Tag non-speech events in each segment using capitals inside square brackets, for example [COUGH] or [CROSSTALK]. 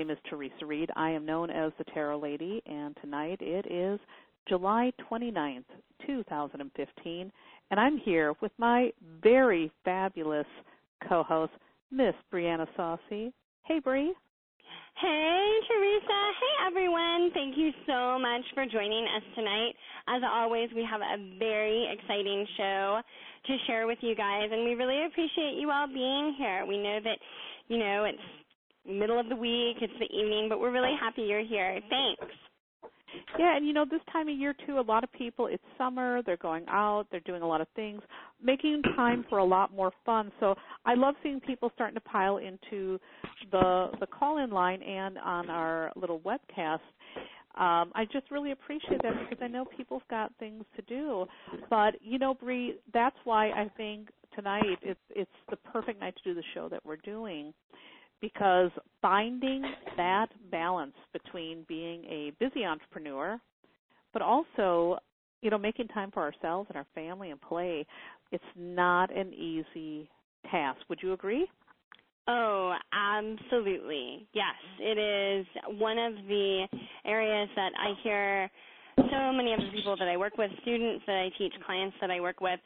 My name is Teresa Reed. I am known as the Tarot Lady, and tonight it is July 29th, 2015, and I'm here with my very fabulous co-host, Miss Brianna Saucy. Hey, Bri. Hey, Teresa. Hey, everyone. Thank you so much for joining us tonight. As always, we have a very exciting show to share with you guys, and we really appreciate you all being here. We know that, you know, it's middle of the week, it's the evening, but we're really happy you're here. Thanks. Yeah, and you know, this time of year too, a lot of people, it's summer, they're going out, they're doing a lot of things, making [CLEARS THROAT] time for a lot more fun. So I love seeing people starting to pile into the the call in line and on our little webcast. Um, I just really appreciate that because I know people's got things to do. But you know, Bri, that's why I think tonight it's it's the perfect night to do the show that we're doing because finding that balance between being a busy entrepreneur but also you know making time for ourselves and our family and play it's not an easy task. Would you agree? Oh, absolutely. Yes, it is one of the areas that I hear so many of the people that I work with, students that I teach, clients that I work with,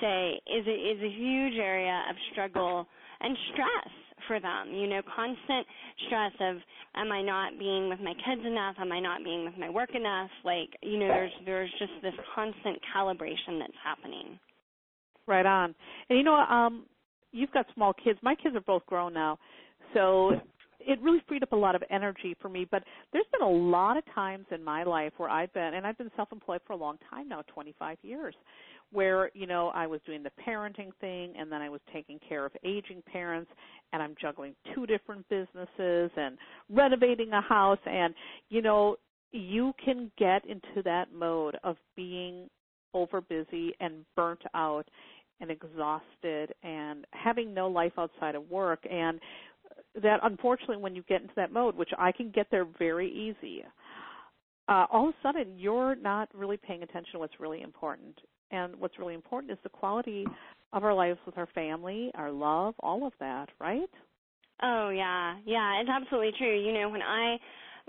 say is is a huge area of struggle and stress for them. You know, constant stress of am I not being with my kids enough? Am I not being with my work enough? Like, you know, there's there's just this constant calibration that's happening. Right on. And you know, um you've got small kids. My kids are both grown now. So it really freed up a lot of energy for me. But there's been a lot of times in my life where I've been, and I've been self employed for a long time now 25 years where you know I was doing the parenting thing and then I was taking care of aging parents and I'm juggling two different businesses and renovating a house and you know you can get into that mode of being over busy and burnt out and exhausted and having no life outside of work and that unfortunately when you get into that mode which I can get there very easy uh, all of a sudden you're not really paying attention to what's really important and what's really important is the quality of our lives with our family, our love, all of that, right? Oh yeah, yeah, it's absolutely true. You know, when I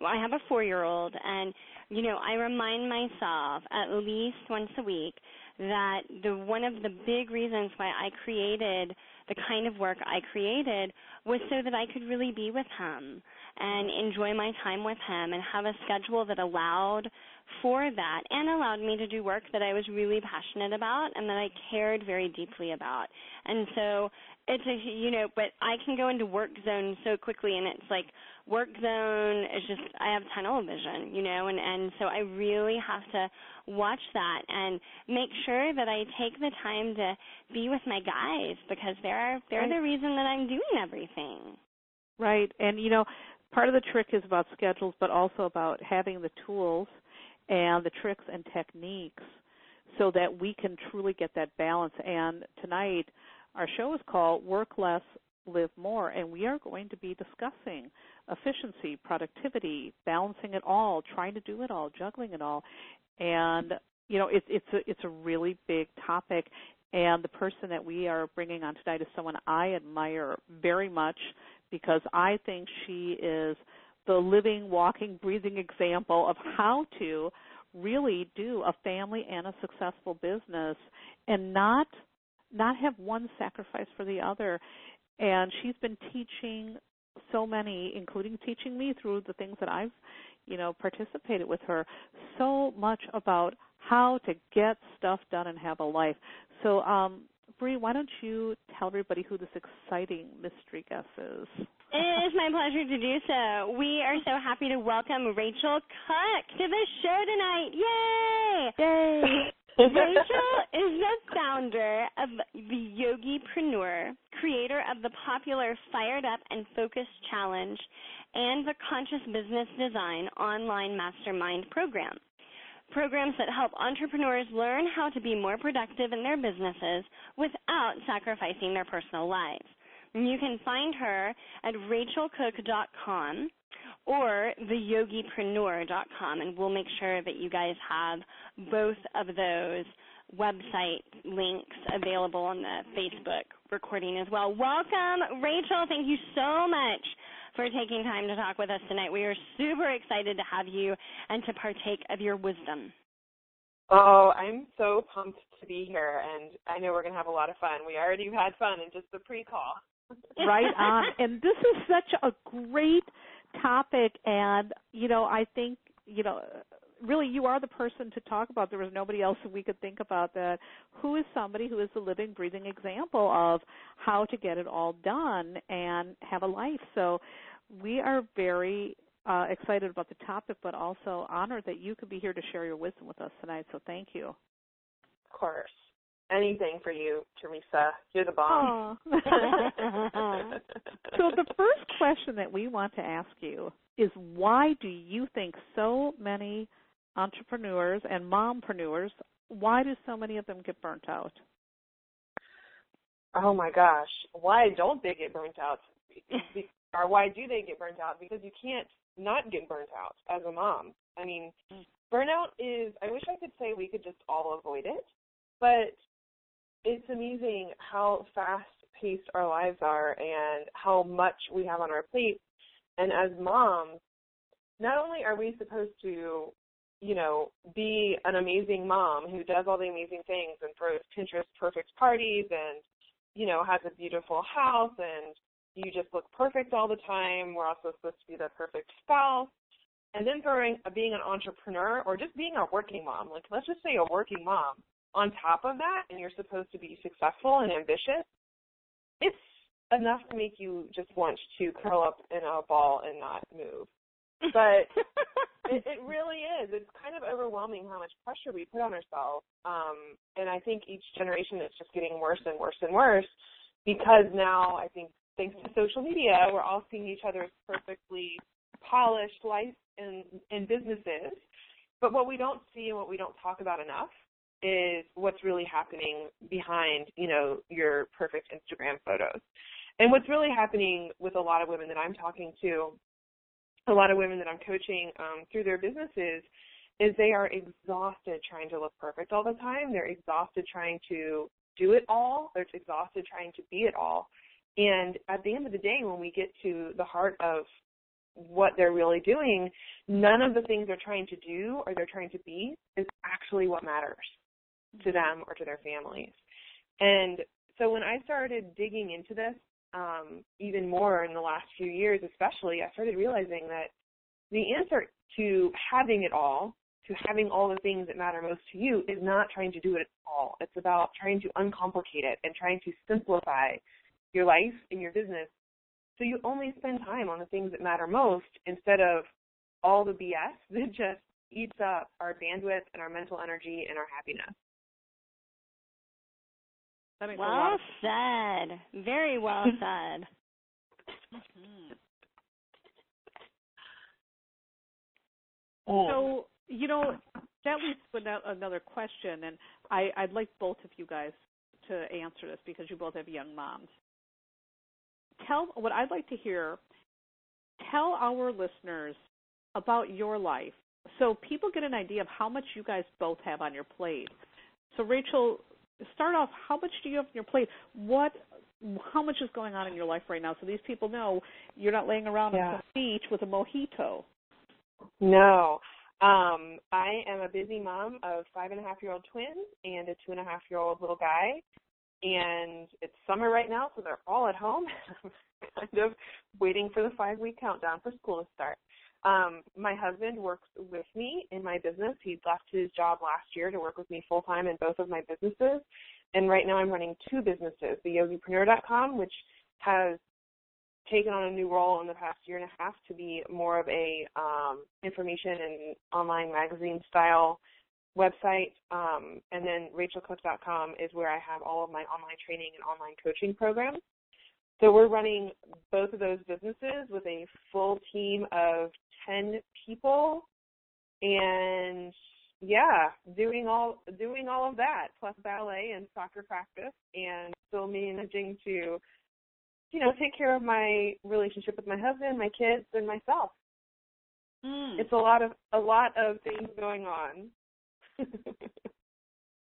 I have a four year old and you know, I remind myself at least once a week that the one of the big reasons why I created the kind of work I created was so that I could really be with him and enjoy my time with him and have a schedule that allowed for that and allowed me to do work that I was really passionate about and that I cared very deeply about. And so it's a you know, but I can go into work zone so quickly and it's like work zone is just I have tunnel vision, you know, and and so I really have to watch that and make sure that I take the time to be with my guys because they're they're right. the reason that I'm doing everything. Right. And you know, part of the trick is about schedules but also about having the tools and the tricks and techniques so that we can truly get that balance. And tonight, our show is called Work Less, Live More, and we are going to be discussing efficiency, productivity, balancing it all, trying to do it all, juggling it all. And you know, it's it's a it's a really big topic. And the person that we are bringing on tonight is someone I admire very much because I think she is the living, walking, breathing example of how to really do a family and a successful business and not not have one sacrifice for the other. And she's been teaching so many, including teaching me through the things that I've, you know, participated with her, so much about how to get stuff done and have a life. So, um, Bri, why don't you tell everybody who this exciting mystery guest is? [LAUGHS] It is my pleasure to do so. We are so happy to welcome Rachel Cook to the show tonight. Yay! Yay! [LAUGHS] Rachel is the founder of the Yogipreneur, creator of the popular Fired Up and Focused Challenge and the Conscious Business Design online mastermind program. Programs that help entrepreneurs learn how to be more productive in their businesses without sacrificing their personal lives. You can find her at rachelcook.com or theyogipreneur.com, and we'll make sure that you guys have both of those website links available on the Facebook recording as well. Welcome, Rachel. Thank you so much for taking time to talk with us tonight. We are super excited to have you and to partake of your wisdom. Oh, I'm so pumped to be here, and I know we're going to have a lot of fun. We already had fun in just the pre-call. right on. [LAUGHS] And this is such a great topic, and you know, I think you know, really, you are the person to talk about. There was nobody else we could think about that. Who is somebody who is the living, breathing example of how to get it all done and have a life? So, we are very uh, excited about the topic, but also honored that you could be here to share your wisdom with us tonight. So thank you. Of course. Anything for you, Teresa. You're the bomb. [LAUGHS] so the first question that we want to ask you is why do you think so many entrepreneurs and mompreneurs, why do so many of them get burnt out? Oh my gosh. Why don't they get burnt out? [LAUGHS] or why do they get burnt out? Because you can't not get burnt out as a mom. I mean, burnout is, I wish I could say we could just all avoid it, but it's amazing how fast paced our lives are and how much we have on our plate. And as moms, not only are we supposed to, you know, be an amazing mom who does all the amazing things and throws Pinterest perfect parties and, you know, has a beautiful house and you just look perfect all the time. We're also supposed to be the perfect spouse. And then throwing being an entrepreneur or just being a working mom, like let's just say a working mom on top of that, and you're supposed to be successful and ambitious, it's enough to make you just want to curl up in a ball and not move. [LAUGHS] But it, it really is. It's kind of overwhelming how much pressure we put on ourselves. Um, and I think each generation is just getting worse and worse and worse because now I think thanks to social media, we're all seeing each other's perfectly polished life and, and businesses. But what we don't see and what we don't talk about enough is what's really happening behind, you know, your perfect Instagram photos. And what's really happening with a lot of women that I'm talking to, a lot of women that I'm coaching um, through their businesses, is they are exhausted trying to look perfect all the time. They're exhausted trying to do it all. They're exhausted trying to be it all. And at the end of the day, when we get to the heart of what they're really doing, none of the things they're trying to do or they're trying to be is actually what matters to them or to their families. And so when I started digging into this um, even more in the last few years, especially, I started realizing that the answer to having it all, to having all the things that matter most to you, is not trying to do it all. It's about trying to uncomplicate it and trying to simplify your life and your business so you only spend time on the things that matter most instead of all the BS [LAUGHS] that just eats up our bandwidth and our mental energy and our happiness. Well said. Very well [LAUGHS] said. Oh. So, you know, that leads to another question, and I, I'd like both of you guys to answer this because you both have young moms tell what I'd like to hear. Tell our listeners about your life so people get an idea of how much you guys both have on your plate. So Rachel, start off. How much do you have on your plate? What? How much is going on in your life right now? So these people know you're not laying around yeah. on the beach with a mojito. No. Um, I am a busy mom of five and a half year old twins and a two and a half year old little guy and it's summer right now, so they're all at home. [LAUGHS] kind of waiting for the five week countdown for school to start. Um, my husband works with me in my business. He left his job last year to work with me full time in both of my businesses. And right now I'm running two businesses, the yogipreneur.com, which has taken on a new role in the past year and a half to be more of a um, information and online magazine style website, um, and then rachelcook.com is where I have all of my online training and online coaching programs. So we're running both of those businesses with a full team of 10 people and yeah, doing all doing all of that plus ballet and soccer practice and still managing to you know, take care of my relationship with my husband, my kids and myself. Mm. It's a lot of a lot of things going on. [LAUGHS]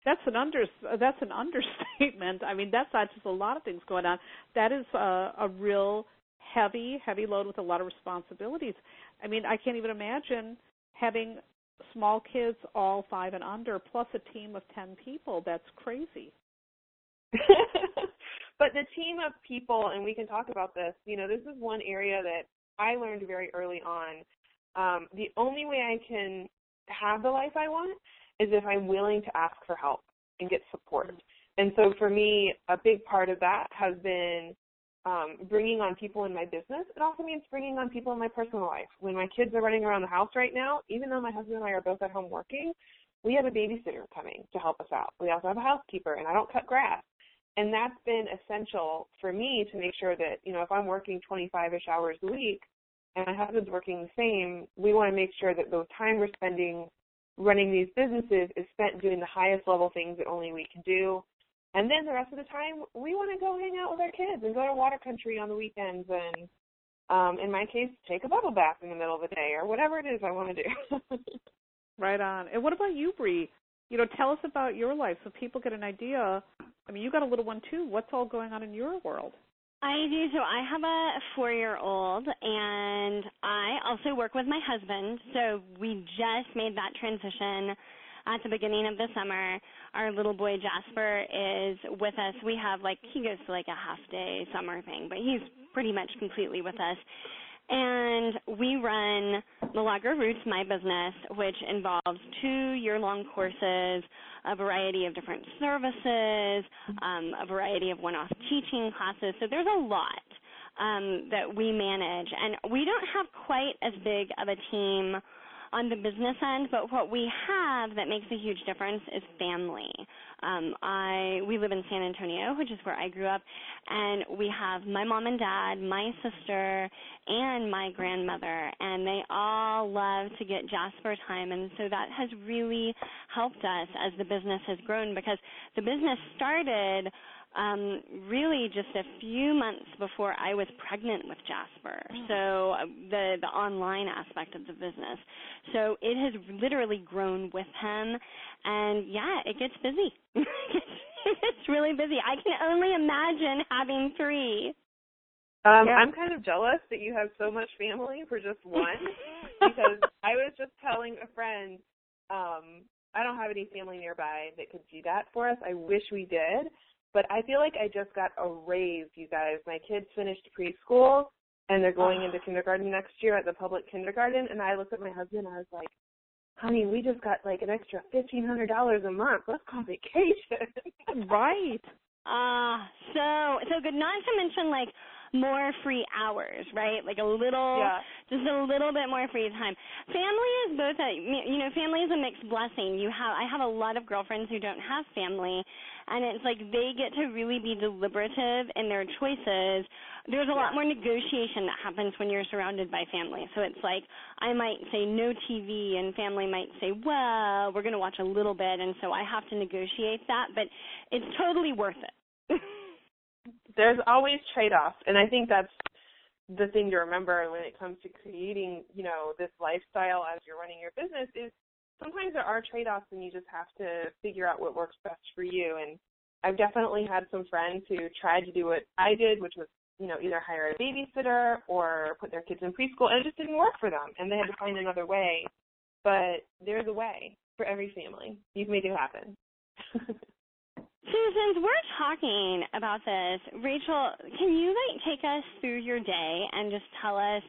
that's an under that's an [LAUGHS] understatement. I mean, that's not just a lot of things going on. That is a, a real heavy, heavy load with a lot of responsibilities. I mean, I can't even imagine having small kids, all five and under, plus a team of 10 people. That's crazy. [LAUGHS] but the team of people, and we can talk about this, you know, this is one area that I learned very early on. Um, the only way I can have the life I want is if I'm willing to ask for help and get support. And so for me, a big part of that has been um, bringing on people in my business. It also means bringing on people in my personal life. When my kids are running around the house right now, even though my husband and I are both at home working, we have a babysitter coming to help us out. We also have a housekeeper, and I don't cut grass. And that's been essential for me to make sure that, you know, if I'm working 25-ish hours a week and my husband's working the same, we want to make sure that the time we're spending running these businesses is spent doing the highest level things that only we can do and then the rest of the time, we want to go hang out with our kids and go to water country on the weekends and, um, in my case, take a bubble bath in the middle of the day or whatever it is I want to do. [LAUGHS] right on. And what about you, Bree? You know, tell us about your life so people get an idea. I mean, you got a little one too. What's all going on in your world? I do. So I have a four year old, and I also work with my husband. So we just made that transition at the beginning of the summer. Our little boy Jasper is with us. We have like he goes to like a half day summer thing, but he's pretty much completely with us. And we run Milagro Roots, my business, which involves two year long courses, a variety of different services, um, a variety of one off teaching classes. So there's a lot um, that we manage. And we don't have quite as big of a team on the business end, but what we have that makes a huge difference is family. Um, I we live in San Antonio, which is where I grew up, and we have my mom and dad, my sister, and my grandmother, and they all love to get Jasper time, and so that has really helped us as the business has grown because the business started um, really just a few months before I was pregnant with Jasper. Mm. So uh, the the online aspect of the business. So it has literally grown with him, and yeah, it gets busy. [LAUGHS] it's really busy. I can only imagine having three. Um, yeah. I'm kind of jealous that you have so much family for just one, [LAUGHS] because I was just telling a friend, um, I don't have any family nearby that could do that for us. I wish we did but I feel like I just got a raise, you guys. My kids finished preschool and they're going into kindergarten next year at the public kindergarten. And I looked at my husband and I was like, honey, we just got like an extra fifteen hundred dollars a month. Let's go on vacation. right. [LAUGHS] Ah, uh, so so good. Not to mention like more free hours, right? Like a little, yeah. just a little bit more free time. Family is both a, you know, family is a mixed blessing. You have, I have a lot of girlfriends who don't have family, and it's like they get to really be deliberative in their choices. There's a lot more negotiation that happens when you're surrounded by family. So it's like I might say no TV, and family might say, well, we're going to watch a little bit, and so I have to negotiate that, but it's totally worth it. [LAUGHS] there's always trade-offs, and I think that's the thing to remember when it comes to creating, you know, this lifestyle as you're running your business is sometimes there are trade-offs and you just have to figure out what works best for you. And I've definitely had some friends who tried to do what I did, which was, you know, either hire a babysitter or put their kids in preschool, and it just didn't work for them, and they had to find another way. But there's a way for every family. You can make it happen. [LAUGHS] Susan, we're talking about this, Rachel, can you like take us through your day and just tell us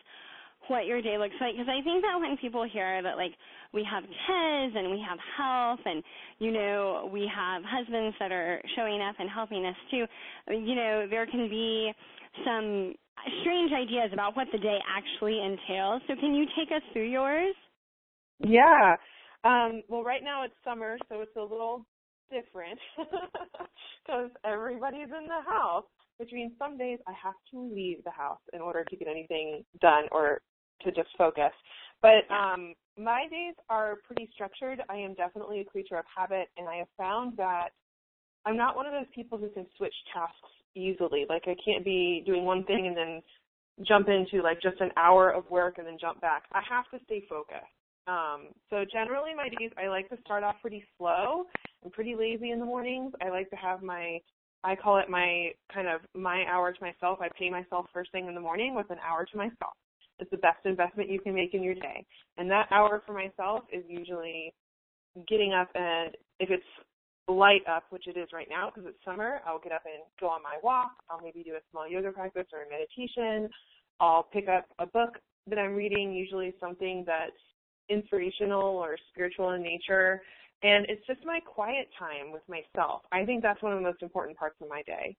what your day looks like? Because I think that when people hear that like we have kids and we have health and you know we have husbands that are showing up and helping us too, you know there can be some strange ideas about what the day actually entails. So can you take us through yours? Yeah. Um, well, right now it's summer, so it's a little different [LAUGHS] because everybody's in the house, which means some days I have to leave the house in order to get anything done or to just focus. But um, my days are pretty structured. I am definitely a creature of habit, and I have found that I'm not one of those people who can switch tasks easily. Like I can't be doing one thing and then jump into like just an hour of work and then jump back. I have to stay focused. Um, so generally my days I like to start off pretty slow. I'm pretty lazy in the mornings. I like to have my I call it my kind of my hour to myself. I pay myself first thing in the morning with an hour to myself. It's the best investment you can make in your day. And that hour for myself is usually getting up and if it's light up, which it is right now because it's summer, I'll get up and go on my walk. I'll maybe do a small yoga practice or a meditation. I'll pick up a book that I'm reading, usually something that's inspirational or spiritual in nature. And it's just my quiet time with myself. I think that's one of the most important parts of my day.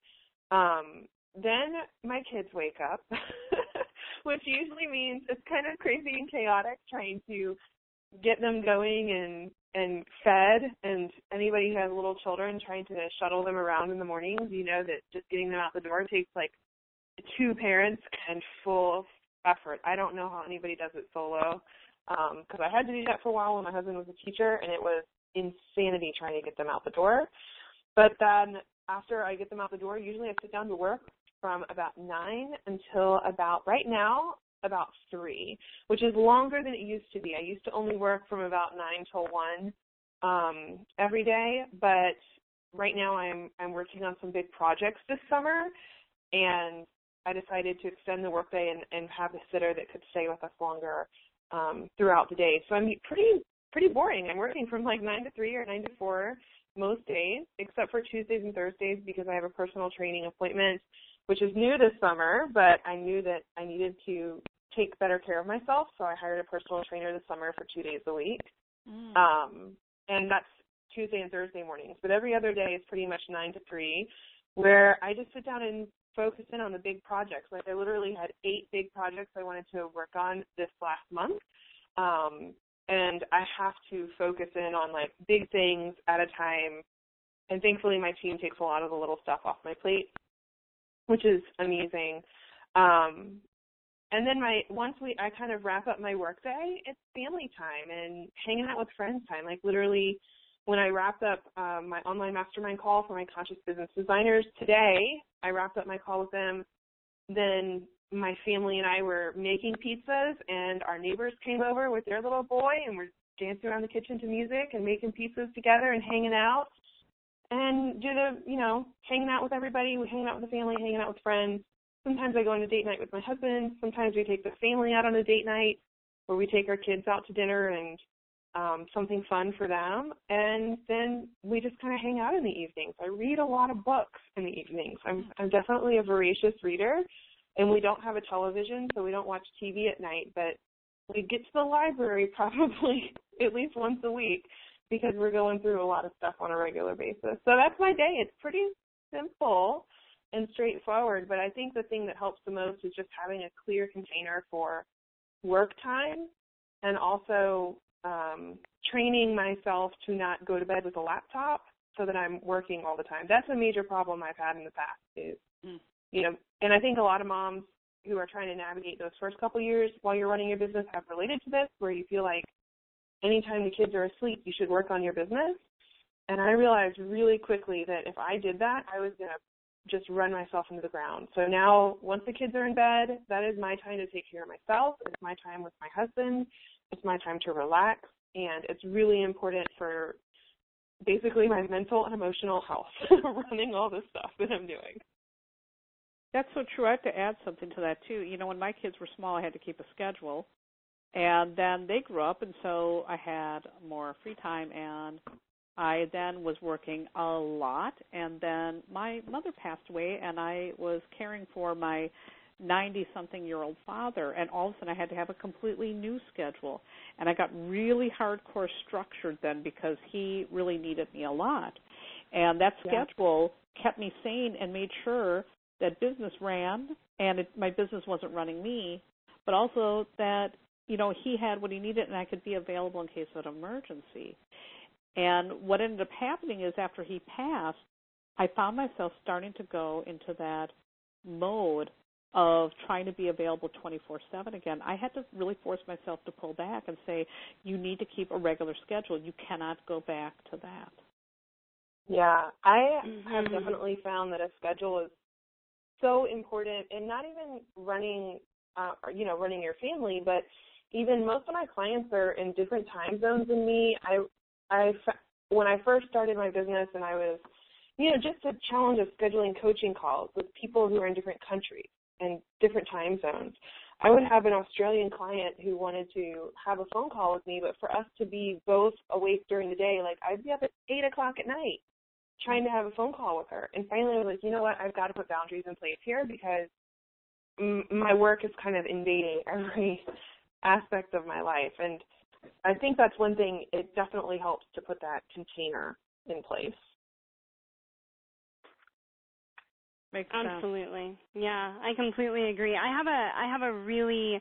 Um, then my kids wake up, [LAUGHS] which usually means it's kind of crazy and chaotic trying to get them going and and fed and anybody who has little children trying to shuttle them around in the mornings you know that just getting them out the door takes like two parents and full effort i don't know how anybody does it solo because um, i had to do that for a while when my husband was a teacher and it was insanity trying to get them out the door but then after i get them out the door usually i sit down to work from about nine until about right now about three, which is longer than it used to be. I used to only work from about nine till one um, every day, but right now I'm I'm working on some big projects this summer, and I decided to extend the workday and, and have a sitter that could stay with us longer um, throughout the day. So I'm pretty pretty boring. I'm working from like nine to three or nine to four most days, except for Tuesdays and Thursdays because I have a personal training appointment which is new this summer, but I knew that I needed to take better care of myself, so I hired a personal trainer this summer for two days a week. Mm. Um, and that's Tuesday and Thursday mornings. But every other day is pretty much nine to three, where I just sit down and focus in on the big projects. Like I literally had eight big projects I wanted to work on this last month. Um, and I have to focus in on like big things at a time. And thankfully my team takes a lot of the little stuff off my plate, which is amazing. Um, and then my once we I kind of wrap up my workday, it's family time and hanging out with friends time. Like literally, when I wrapped up um, my online mastermind call for my conscious business designers today, I wrapped up my call with them. Then my family and I were making pizzas, and our neighbors came over with their little boy, and we're dancing around the kitchen to music and making pizzas together and hanging out. And do the, you know, hanging out with everybody, we hanging out with the family, hanging out with friends Sometimes I go on a date night with my husband. Sometimes we take the family out on a date night where we take our kids out to dinner and um, something fun for them. And then we just kind of hang out in the evenings. I read a lot of books in the evenings. I'm, I'm definitely a voracious reader. And we don't have a television, so we don't watch TV at night. But we get to the library [LAUGHS] probably at least once a week because we're going through a lot of stuff on a regular basis. So that's my day. It's pretty simple and straightforward. But I think the thing that helps the most is just having a clear container for work time and also um, training myself to not go to bed with a laptop so that I'm working all the time. That's a major problem I've had in the past is, mm. you know, and I think a lot of moms who are trying to navigate those first couple years while you're running your business have related to this where you feel like anytime the kids are asleep, you should work on your business. And I realized really quickly that if I did that, I was going to just run myself into the ground. So now, once the kids are in bed, that is my time to take care of myself. It's my time with my husband. It's my time to relax. And it's really important for basically my mental and emotional health, [LAUGHS] running all this stuff that I'm doing. That's so true. I have to add something to that too. You know, when my kids were small, I had to keep a schedule, and then they grew up, and so I had more free time, and I then was working a lot, and then my mother passed away, and I was caring for my 90 something year old father, and all of a sudden I had to have a completely new schedule. And I got really hardcore structured then because he really needed me a lot. And that schedule yeah. kept me sane and made sure that business ran, and it, my business wasn't running me, but also that you know he had what he needed and I could be available in case of an emergency. And what ended up happening is after he passed, I found myself starting to go into that mode of trying to be available 24/7 again. I had to really force myself to pull back and say, you need to keep a regular schedule. You cannot go back to that. Yeah, I mm-hmm. have definitely found that a schedule is so important and not even running uh, you know, running your family, but even most of my clients are in different time zones than me. I I when I first started my business and I was you know, just a challenge of scheduling coaching calls with people who are in different countries and different time zones. I would have an Australian client who wanted to have a phone call with me, but for us to be both awake during the day, like I'd be up at eight o'clock at night trying to have a phone call with her. And finally, I was like, you know what? I've got to put boundaries in place here because m- my work is kind of invading [LAUGHS] every aspect of my life. And I think that's one thing. It definitely helps to put that container in place. Makes Absolutely. Sense. Yeah, I completely agree. I have a I have a really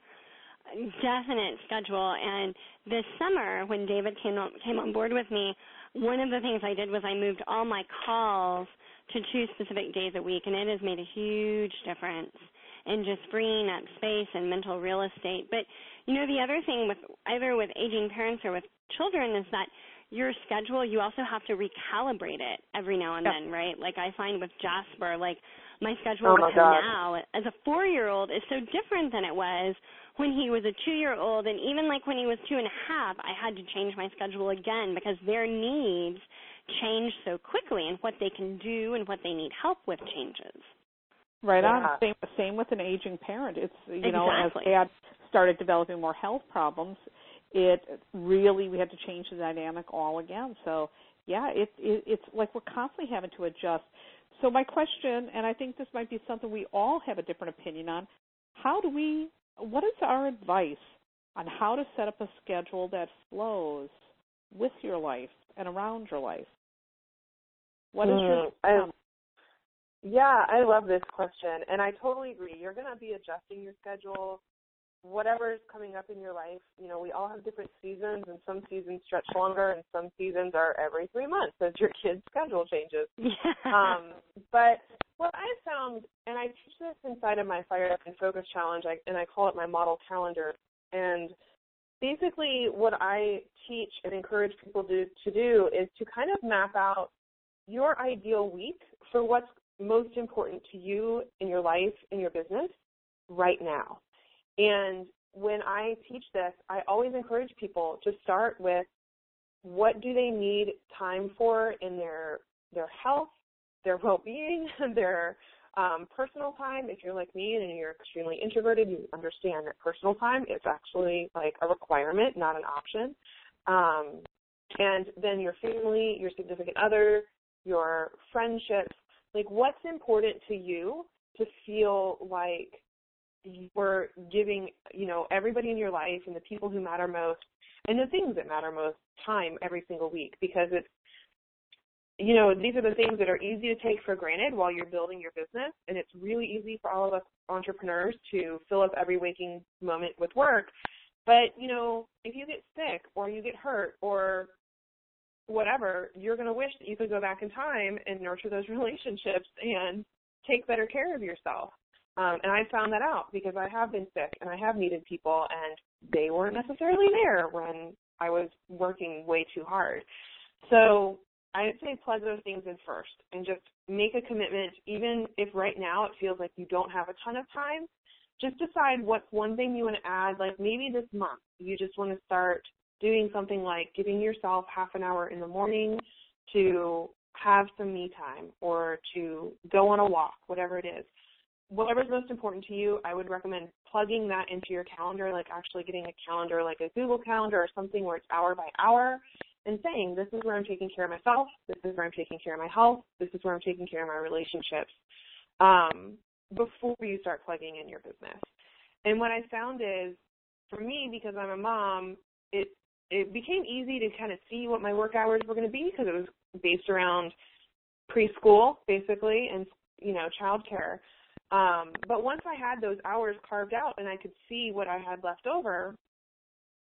definite schedule and this summer when David came on, came on board with me, one of the things I did was I moved all my calls to two specific days a week and it has made a huge difference in just freeing up space and mental real estate. But you know the other thing with either with aging parents or with children is that your schedule, you also have to recalibrate it every now and then, right? Like I find with Jasper, like my schedule oh my now as a four year old is so different than it was when he was a two year old and even like when he was two and a half, I had to change my schedule again because their needs change so quickly and what they can do and what they need help with changes. Right yeah. on. Same same with an aging parent. It's you exactly. know, as dad started developing more health problems, it really we had to change the dynamic all again. So yeah, it, it it's like we're constantly having to adjust. So my question, and I think this might be something we all have a different opinion on, how do we? What is our advice on how to set up a schedule that flows with your life and around your life? What is mm, your I, yeah, I love this question, and I totally agree. You're going to be adjusting your schedule whatever is coming up in your life, you know, we all have different seasons and some seasons stretch longer and some seasons are every three months as your kid's [LAUGHS] schedule changes. [LAUGHS] Yeah. Um, but what I found, and I teach this inside of my Fire Up and Focus Challenge, I, and I call it my model calendar. And basically what I teach and encourage people to, to do is to kind of map out your ideal week for what's most important to you in your life, in your business, right now. And when I teach this, I always encourage people to start with what do they need time for in their their health, [LAUGHS] their well-being, [LAUGHS] their um, personal time. If you're like me and you're extremely introverted, you understand that personal time is actually like a requirement, not an option. Um, and then your family, your significant other, your friendships, like what's important to you to feel like you're giving, you know, everybody in your life and the people who matter most and the things that matter most time every single week because it's you know, these are the things that are easy to take for granted while you're building your business and it's really easy for all of us entrepreneurs to fill up every waking moment with work. But, you know, if you get sick or you get hurt or whatever, you're going to wish that you could go back in time and nurture those [LAUGHS] relationships and take better care of yourself. Um, and I found that out because I have been sick and I have needed people and they weren't necessarily there when I was working way too hard. So I'd say plug those things in first and just make a commitment, even if right now it feels like you don't have a ton of time. Just decide what's one thing you want to add, like maybe this month you just want to start doing something like giving yourself half an hour in the morning to have some me time or to go on a walk, whatever it is whatever's most important to you, I would recommend plugging that into your calendar, like actually getting a calendar like a Google Calendar or something where it's hour by hour and saying, this is where I'm taking care of myself, this is where I'm taking care of my health, this is where I'm taking care of my relationships um, before you start plugging in your business. And what I found is, for me, because I'm a mom, it it became easy to kind of see what my work hours were going to be because it was based around preschool, basically, and you know, childcare. Um, but once I had those hours carved out and I could see what I had left over,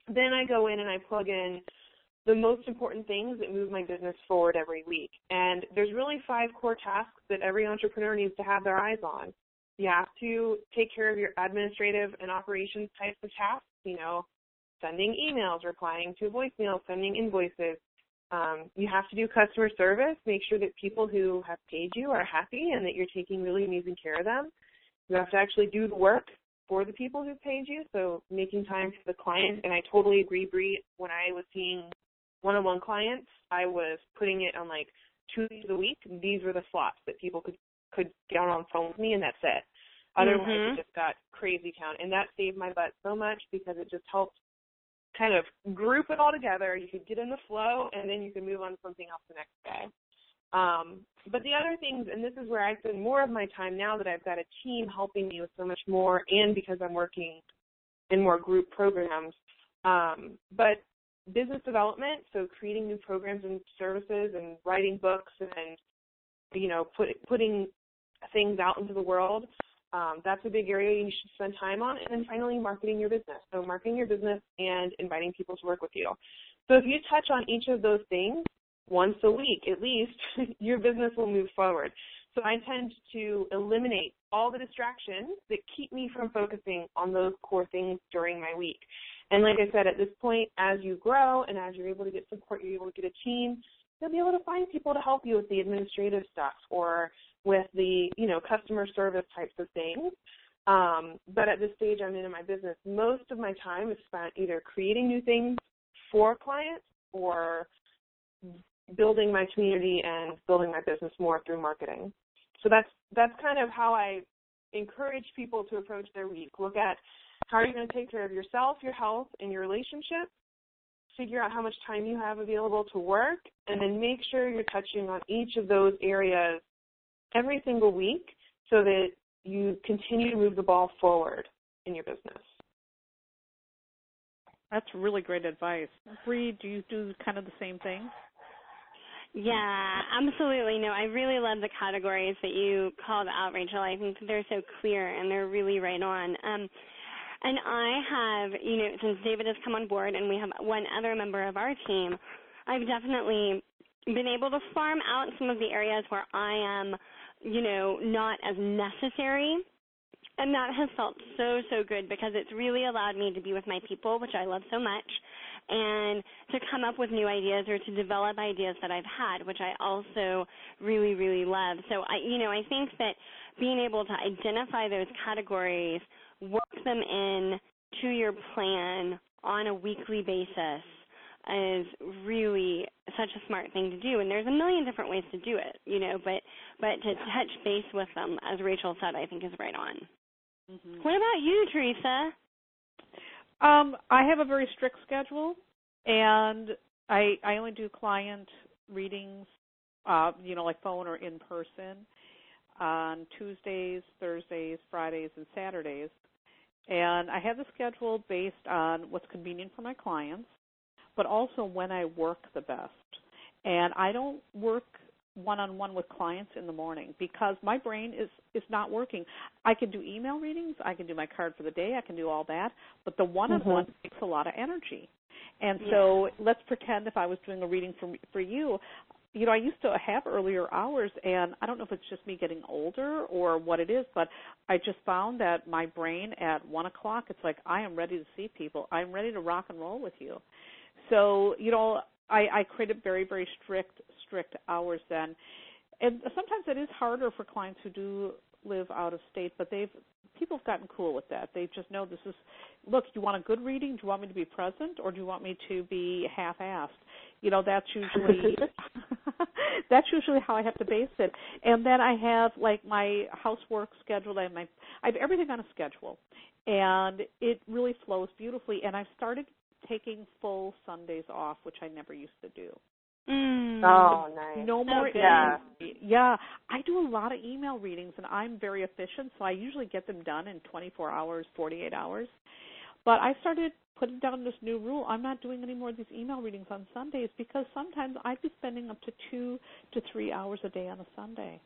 then I go in and I plug in the most important things that move my business forward every week. And there's really five core tasks that every entrepreneur needs to have their eyes on. You have to take care of your administrative and operations types of tasks, you know, sending emails, replying to voicemails, sending invoices. Um, you have to do customer service, make sure that people who have paid you are happy and that you're taking really amazing care of them. You have to actually do the work for the people who paid you, so making time for the client. And I totally agree, Bree. When I was seeing one-on-one clients, I was putting it on like two days a week, these were the slots that people could could get on the phone with me, and that's it. Otherwise, Mhm. it just got crazy town, and that saved my butt so much because it just helped kind of group it all together. You could get in the flow, and then you can move on to something else the next day. Um, but the other things, and this is where I spend more of my time now that I've got a team helping me with so much more, and because I'm working in more group programs. Um, but business development, so creating new programs and services, and writing books, and you know, put, putting things out into the world. Um, that's a big area you should spend time on. And then finally, marketing your business. So marketing your business and inviting people to work with you. So if you touch on each of those things once a week at least, [LAUGHS] your business will move forward. So I tend to eliminate all the distractions that keep me from focusing on those core things during my week. And like I said, at this point, as you grow and as you're able to get support, you're able to get a team, you'll be able to find people to help you with the administrative stuff or with the, you know, customer service types of things. Um, but at this stage I'm in in my business, most of my time is spent either creating new things for clients or building my community and building my business more through marketing. So that's that's kind of how I encourage people to approach their week. Look at how are you going to take care of yourself, your health, and your relationship. Figure out how much time you have available to work, and then make sure you're touching on each of those areas every single week so that you continue to move the ball forward in your business. That's really great advice. Bree, do you do kind of the same thing? Yeah, absolutely. No, I really love the categories that you called out, Rachel. I think they're so clear and they're really right on. Um, and I have, you know, since David has come on board and we have one other member of our team, I've definitely been able to farm out some of the areas where I am, you know, not as necessary. And that has felt so, so good because it's really allowed me to be with my people, which I love so much, and to come up with new ideas or to develop ideas that I've had, which I also really, really love. So I, you know, I think that being able to identify those categories, work them in to your plan on a weekly basis is really such a smart thing to do and there's a million different ways to do it you know but but to touch base with them as rachel said i think is right on Mm-hmm. what about you teresa Um, I have a very strict schedule, and I I only do client readings, uh, you know, like phone or in person, on Tuesdays, Thursdays, Fridays, and Saturdays. And I have the schedule based on what's convenient for my clients, but also when I work the best. And I don't work one-on-one with clients in the morning because my brain is is not working. I can do email readings, I can do my card for the day, I can do all that, but the one-on-one Mhm. takes a lot of energy. And so let's pretend if I was doing a reading for for you, you know, I used to have earlier hours and I don't know if it's just me getting older or what it is, but I just found that my brain at one o'clock, it's like I am ready to see people. I'm ready to rock and roll with you. So, you know, I, I created very, very strict, strict hours then. And sometimes it is harder for clients who do live out of state, but they've people have gotten cool with that. They just know this is look, you want a good reading? Do you want me to be present or do you want me to be half assed? You know, that's [LAUGHS] usually [LAUGHS] that's usually how I have to base it. And then I have like my housework scheduled, I have my I have everything on a schedule. And it really flows beautifully and I've started taking full Sundays off, which I never used to do. mm. Oh, nice. No more good. Yeah. yeah, I do a lot of email readings and I'm very efficient, so I usually get them done in 24 hours, 48 hours. But I started putting down this new rule. I'm not doing any more of these email readings on Sundays because sometimes I'd be spending up to 2 to 3 hours a day on a Sunday.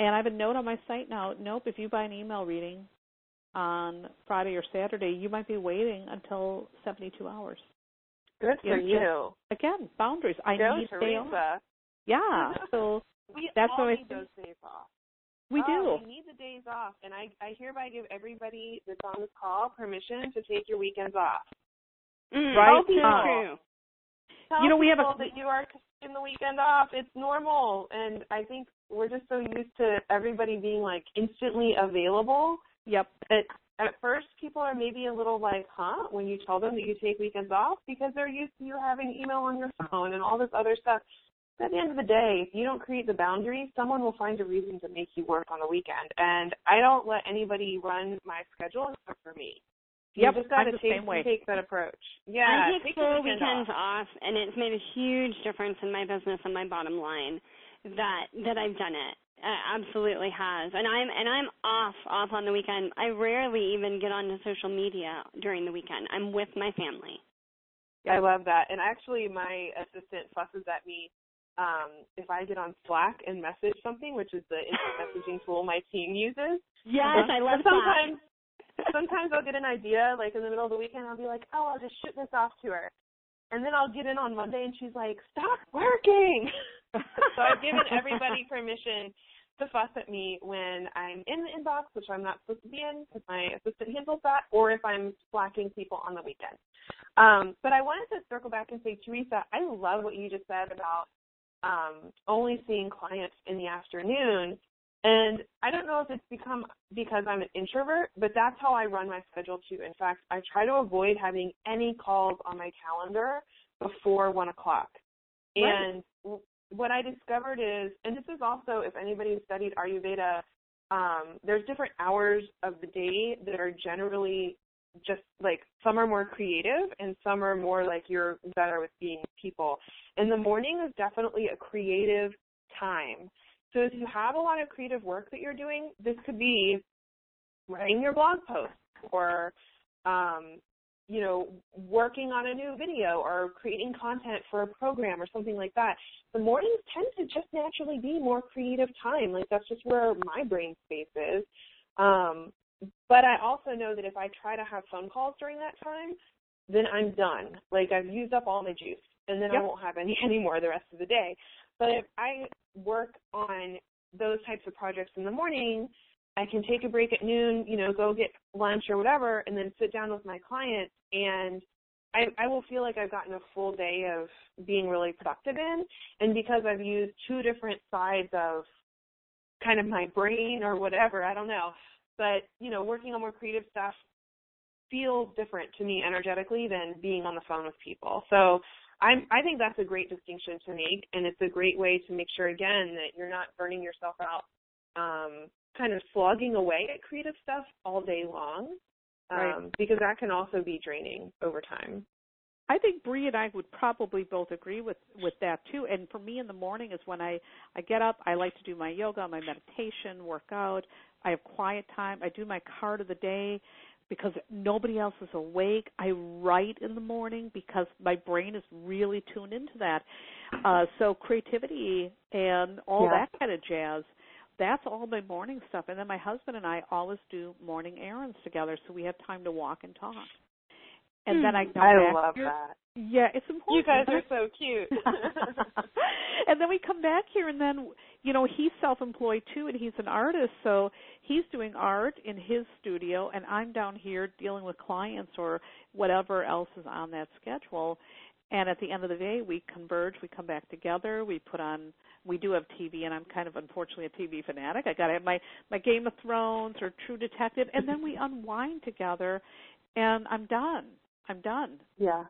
And I have a note on my site now, nope, if you buy an email reading on Friday or Saturday, you might be waiting until 72 hours. Good for you. Again, boundaries. I Go, need a day off. Teresa. Yeah. [LAUGHS] So We That's all what I need those days off. We Oh, do. We need the days off, and I I hereby give everybody that's on this call permission to take your weekends off. Mm, Right? true Tell You know, we have a- that you are taking the weekend off. It's normal, and I think we're just so used to everybody being like instantly available Yep. that at first people are maybe a little like, huh, when you tell them that you take weekends off because they're used to you having email on your phone and all this other stuff. At the end of the day, if you don't create the boundaries, someone will find a reason to make you work on the weekend. And I don't let anybody run my schedule except for me. You Yep, just got to take, take that approach. Yeah, I take take full weekend weekends off. off. and it's made a huge difference in my business and my bottom line. That that I've done it. It absolutely has. And I'm and I'm off off on the weekend. I rarely even get onto social media during the weekend. I'm with my family. I love that. And actually, my assistant fusses at me um, if I get on Slack and message something, which is the instant [GASPS] messaging tool my team uses. Yes, I love sometimes, sometimes I'll get an idea, like in the middle of the weekend, I'll be like, oh, I'll just shoot this off to her. And then I'll get in on Monday and she's like, stop working. [LAUGHS] so I've given everybody [LAUGHS] permission to fuss at me when I'm in the inbox, which I'm not supposed to be in because my assistant handles that, or if I'm slacking people on the weekend. Um, but I wanted to circle back and say, Teresa, I love what you just said about um, only seeing clients in the afternoon. And I don't know if it's become because I'm an introvert, but that's how I run my schedule too. In fact, I try to avoid having any calls on my calendar before one o'clock. Right. And what I discovered is, and this is also if anybody studied Ayurveda, um, there's different hours of the day that are generally just like some are more creative and some are more like you're better with being people. And the morning is definitely a creative time. So if you have a lot of creative work that you're doing, this could be writing your blog post or um, you know, working on a new video or creating content for a program or something like that. The mornings tend to just naturally be more creative time. Like that's just where my brain space is. Um, but I also know that if I try to have phone calls during that time, then I'm done. Like I've used up all my juice and then I won't have any [LAUGHS] anymore the rest of the day. But if I work on those types of projects in the morning, I can take a break at noon, you know, go get lunch or whatever, and then sit down with my client, and I, I will feel like I've gotten a full day of being really productive in. And because I've used two different sides of kind of my brain or whatever, I don't know, but you know, working on more creative stuff feels different to me energetically than being on the phone with people. So I'm, I think that's a great distinction to make, and it's a great way to make sure again that you're not burning yourself out, um, kind of slogging away at creative stuff all day long, um, Right. because that can also be draining over time. I think Bree and I would probably both agree with with that too. And for me in the morning is when I I get up. I like to do my yoga, my meditation, work out. I have quiet time. I do my card of the day because nobody else is awake. I write in the morning because my brain is really tuned into that. Uh, so creativity and all Yeah. that kind of jazz. That's all my morning stuff. And then my husband and I always do morning errands together, so we have time to walk and talk. And then I come I back love here- that. yeah, it's important. You guys are so cute. [LAUGHS] and then we come back here, and then you know he's self-employed too, and he's an artist, so he's doing art in his studio, and I'm down here dealing with clients or whatever else is on that schedule. And at the end of the day, we converge. We come back together. We put on. We do have TV, and I'm kind of unfortunately a TV fanatic. I got to have my my Game of Thrones or True Detective, and then we unwind together, and I'm done. I'm done. yeah.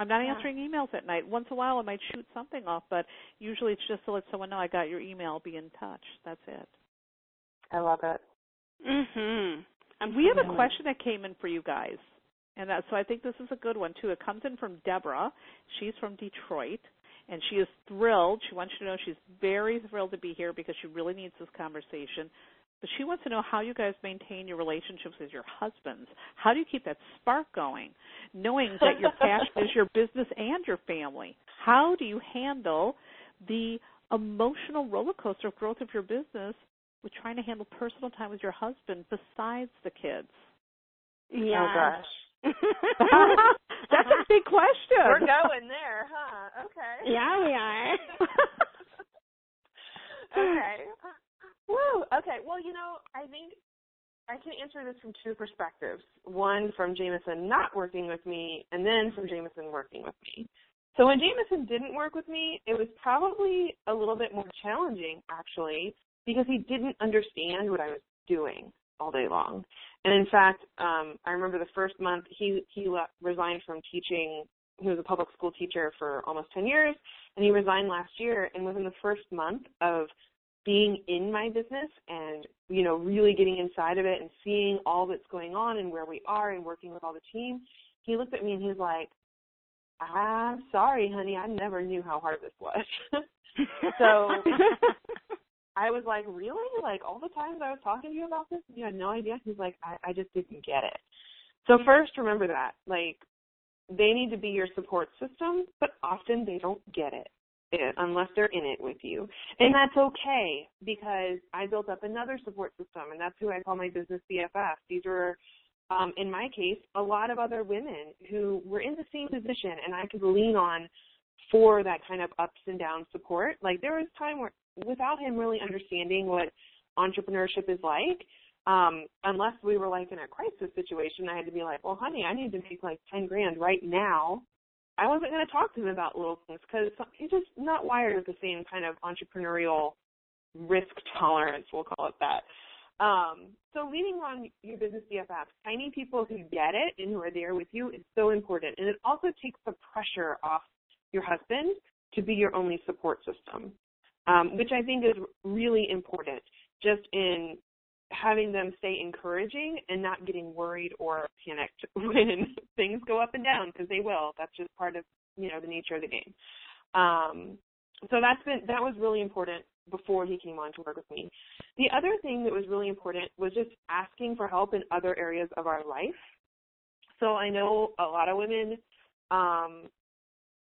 I'm not Yeah. answering emails at night. Once in a while, I might shoot something off, but usually it's just to let someone know I got your email. Be in touch. That's it. I love it. Mhm. And we have a question that came in for you guys, and that, so I think this is a good one too. It comes in from Deborah. She's from Detroit, and she is thrilled. She wants you to know she's very thrilled to be here because she really needs this conversation. But she wants to know how you guys maintain your relationships with your husbands. How do you keep that spark going, knowing that your [LAUGHS] passion is your business and your family? How do you handle the emotional roller coaster of growth of your business with trying to handle personal time with your husband besides the kids? Oh, yeah. Oh gosh. [LAUGHS] That's a [LAUGHS] big question. We're going there, huh? Okay. Yeah, we are. okay. Woo. Okay. Well, you know, I think I can answer this from two perspectives. One from Jameson not working with me, and then from Jameson working with me. So when Jameson didn't work with me, it was probably a little bit more challenging, actually, because he didn't understand what I was doing all day long. And in fact, um, I remember the first month he he left, resigned from teaching he was a public school teacher for almost 10 years, and he resigned last year. And within the first month of being in my business and you know really getting inside of it and seeing all that's going on and where we are and working with all the team, he looked at me and he's like, "I'm sorry, honey, I never knew how hard this was." [LAUGHS] so I was like, really? Like all the times I was talking to you about this, you had no idea. He's like, I, I just didn't get it. So mm-hmm. first, remember that, like, they need to be your support system, but often they don't get it, it unless they're in it with you, and that's okay because I built up another support system, and that's who I call my business BFF. These are um, in my case, a lot of other women who were in the same position and I could lean on for that kind of ups and downs support. Like there was time where without him really understanding what entrepreneurship is like, um, unless we were like in a crisis situation, I had to be like, well, honey, I need to make like 10 grand right now. I wasn't going to talk to him about little things because he's just not wired with the same kind of entrepreneurial risk tolerance, we'll call it that. Um, so leaning on your business BFFs, finding people who get it and who are there with you is so important. And it also takes the pressure off your husband to be your only support system, um, which I think is really important just in having them stay encouraging and not getting worried or panicked [LAUGHS] when things go up and down because they will. That's just part of, you know, the nature of the game. Um, so that's been, that was really important before he came on to work with me. The other thing that was really important was just asking for help in other areas of our life. So I know a lot of women um,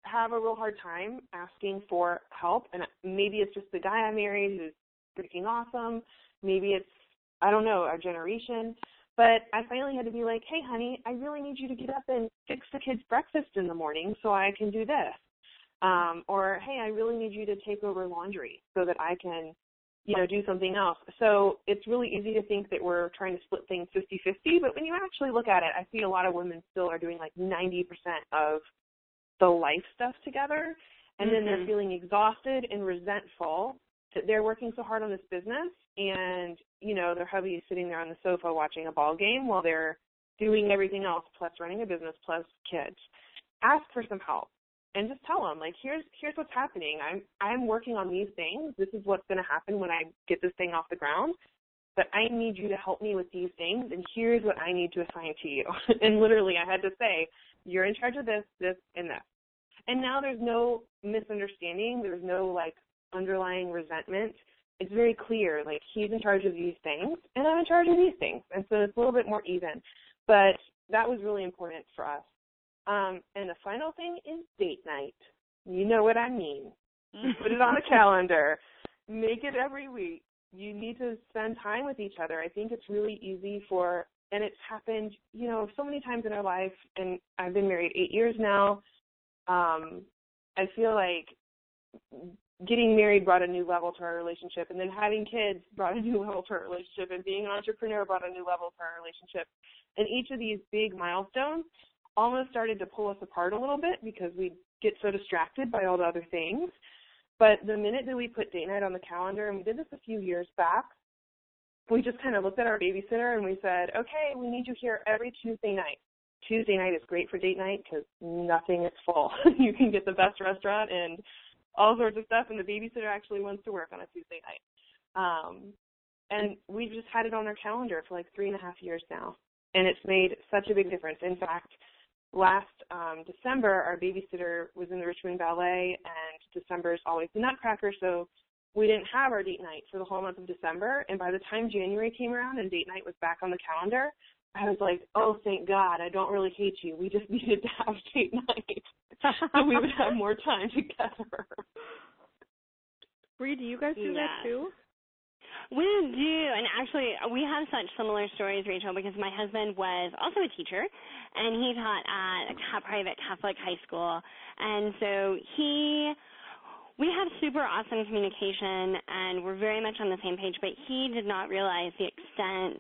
have a real hard time asking for help, and maybe it's just the guy I married who's freaking awesome. Maybe it's I don't know our generation. But I finally had to be like, hey, honey, I really need you to get up and fix the kids' breakfast in the morning so I can do this. Um, or, hey, I really need you to take over laundry so that I can, you know, do something else. So it's really easy to think that we're trying to split things 50-50, but when you actually look at it, I see a lot of women still are doing like 90% of the life stuff together and mm-hmm. then they're mm-hmm. feeling exhausted and resentful they're working so hard on this business and you know their hubby is sitting there on the sofa watching a ball game while they're doing everything else plus running a business plus kids. Ask for some help and just tell them like here's here's what's happening. I'm i'm working on these things. This is what's going to happen when i get this thing off the ground but i need you to help me with these things and here's what i need to assign to you. [LAUGHS] And literally i had to say you're in charge of this this and this. And now there's no misunderstanding. There's no like underlying resentment. It's very clear, like he's in charge of these things and I'm in charge of these things. And so it's a little bit more even. But that was really important for us. Um, and the final thing is date night. You know what I mean. Put it on the [LAUGHS] calendar. Make it every week. You need to spend time with each other. I think it's really easy for, and it's happened, you know, so many times in our life. And I've been married eight years now um, I feel like getting married brought a new level to our relationship, and then having kids brought a new [LAUGHS] level to our relationship, and being an entrepreneur brought a new level to our relationship. And each of these big milestones almost started to pull us apart a little bit because we get so distracted by all the other things. But the minute that we put date night on the calendar, and we did this a few years back, we just kind of looked at our babysitter and we said, okay, we need you here every Tuesday night. Tuesday night is great for date night because nothing is full. [LAUGHS] you can get the best restaurant and all sorts of stuff, and the babysitter actually wants to work on a Tuesday night. Um, and we've just had it on our calendar for like three and a half years now, and it's made such a big difference. In fact, last um, December, our babysitter was in the Richmond Ballet, and December is always the Nutcracker, so we didn't have our date night for the whole month of December. And by the time January came around and date night was back on the calendar, I was like, oh, thank God, I don't really hate you. We just [LAUGHS] needed to have date night so we would have more time together. Bree, do you guys do yeah. that too? We do, and actually, we have such similar stories, Rachel, because my husband was also a teacher, and he taught at a private Catholic high school, and so he we have super awesome communication and we're very much on the same page, but he did not realize the extent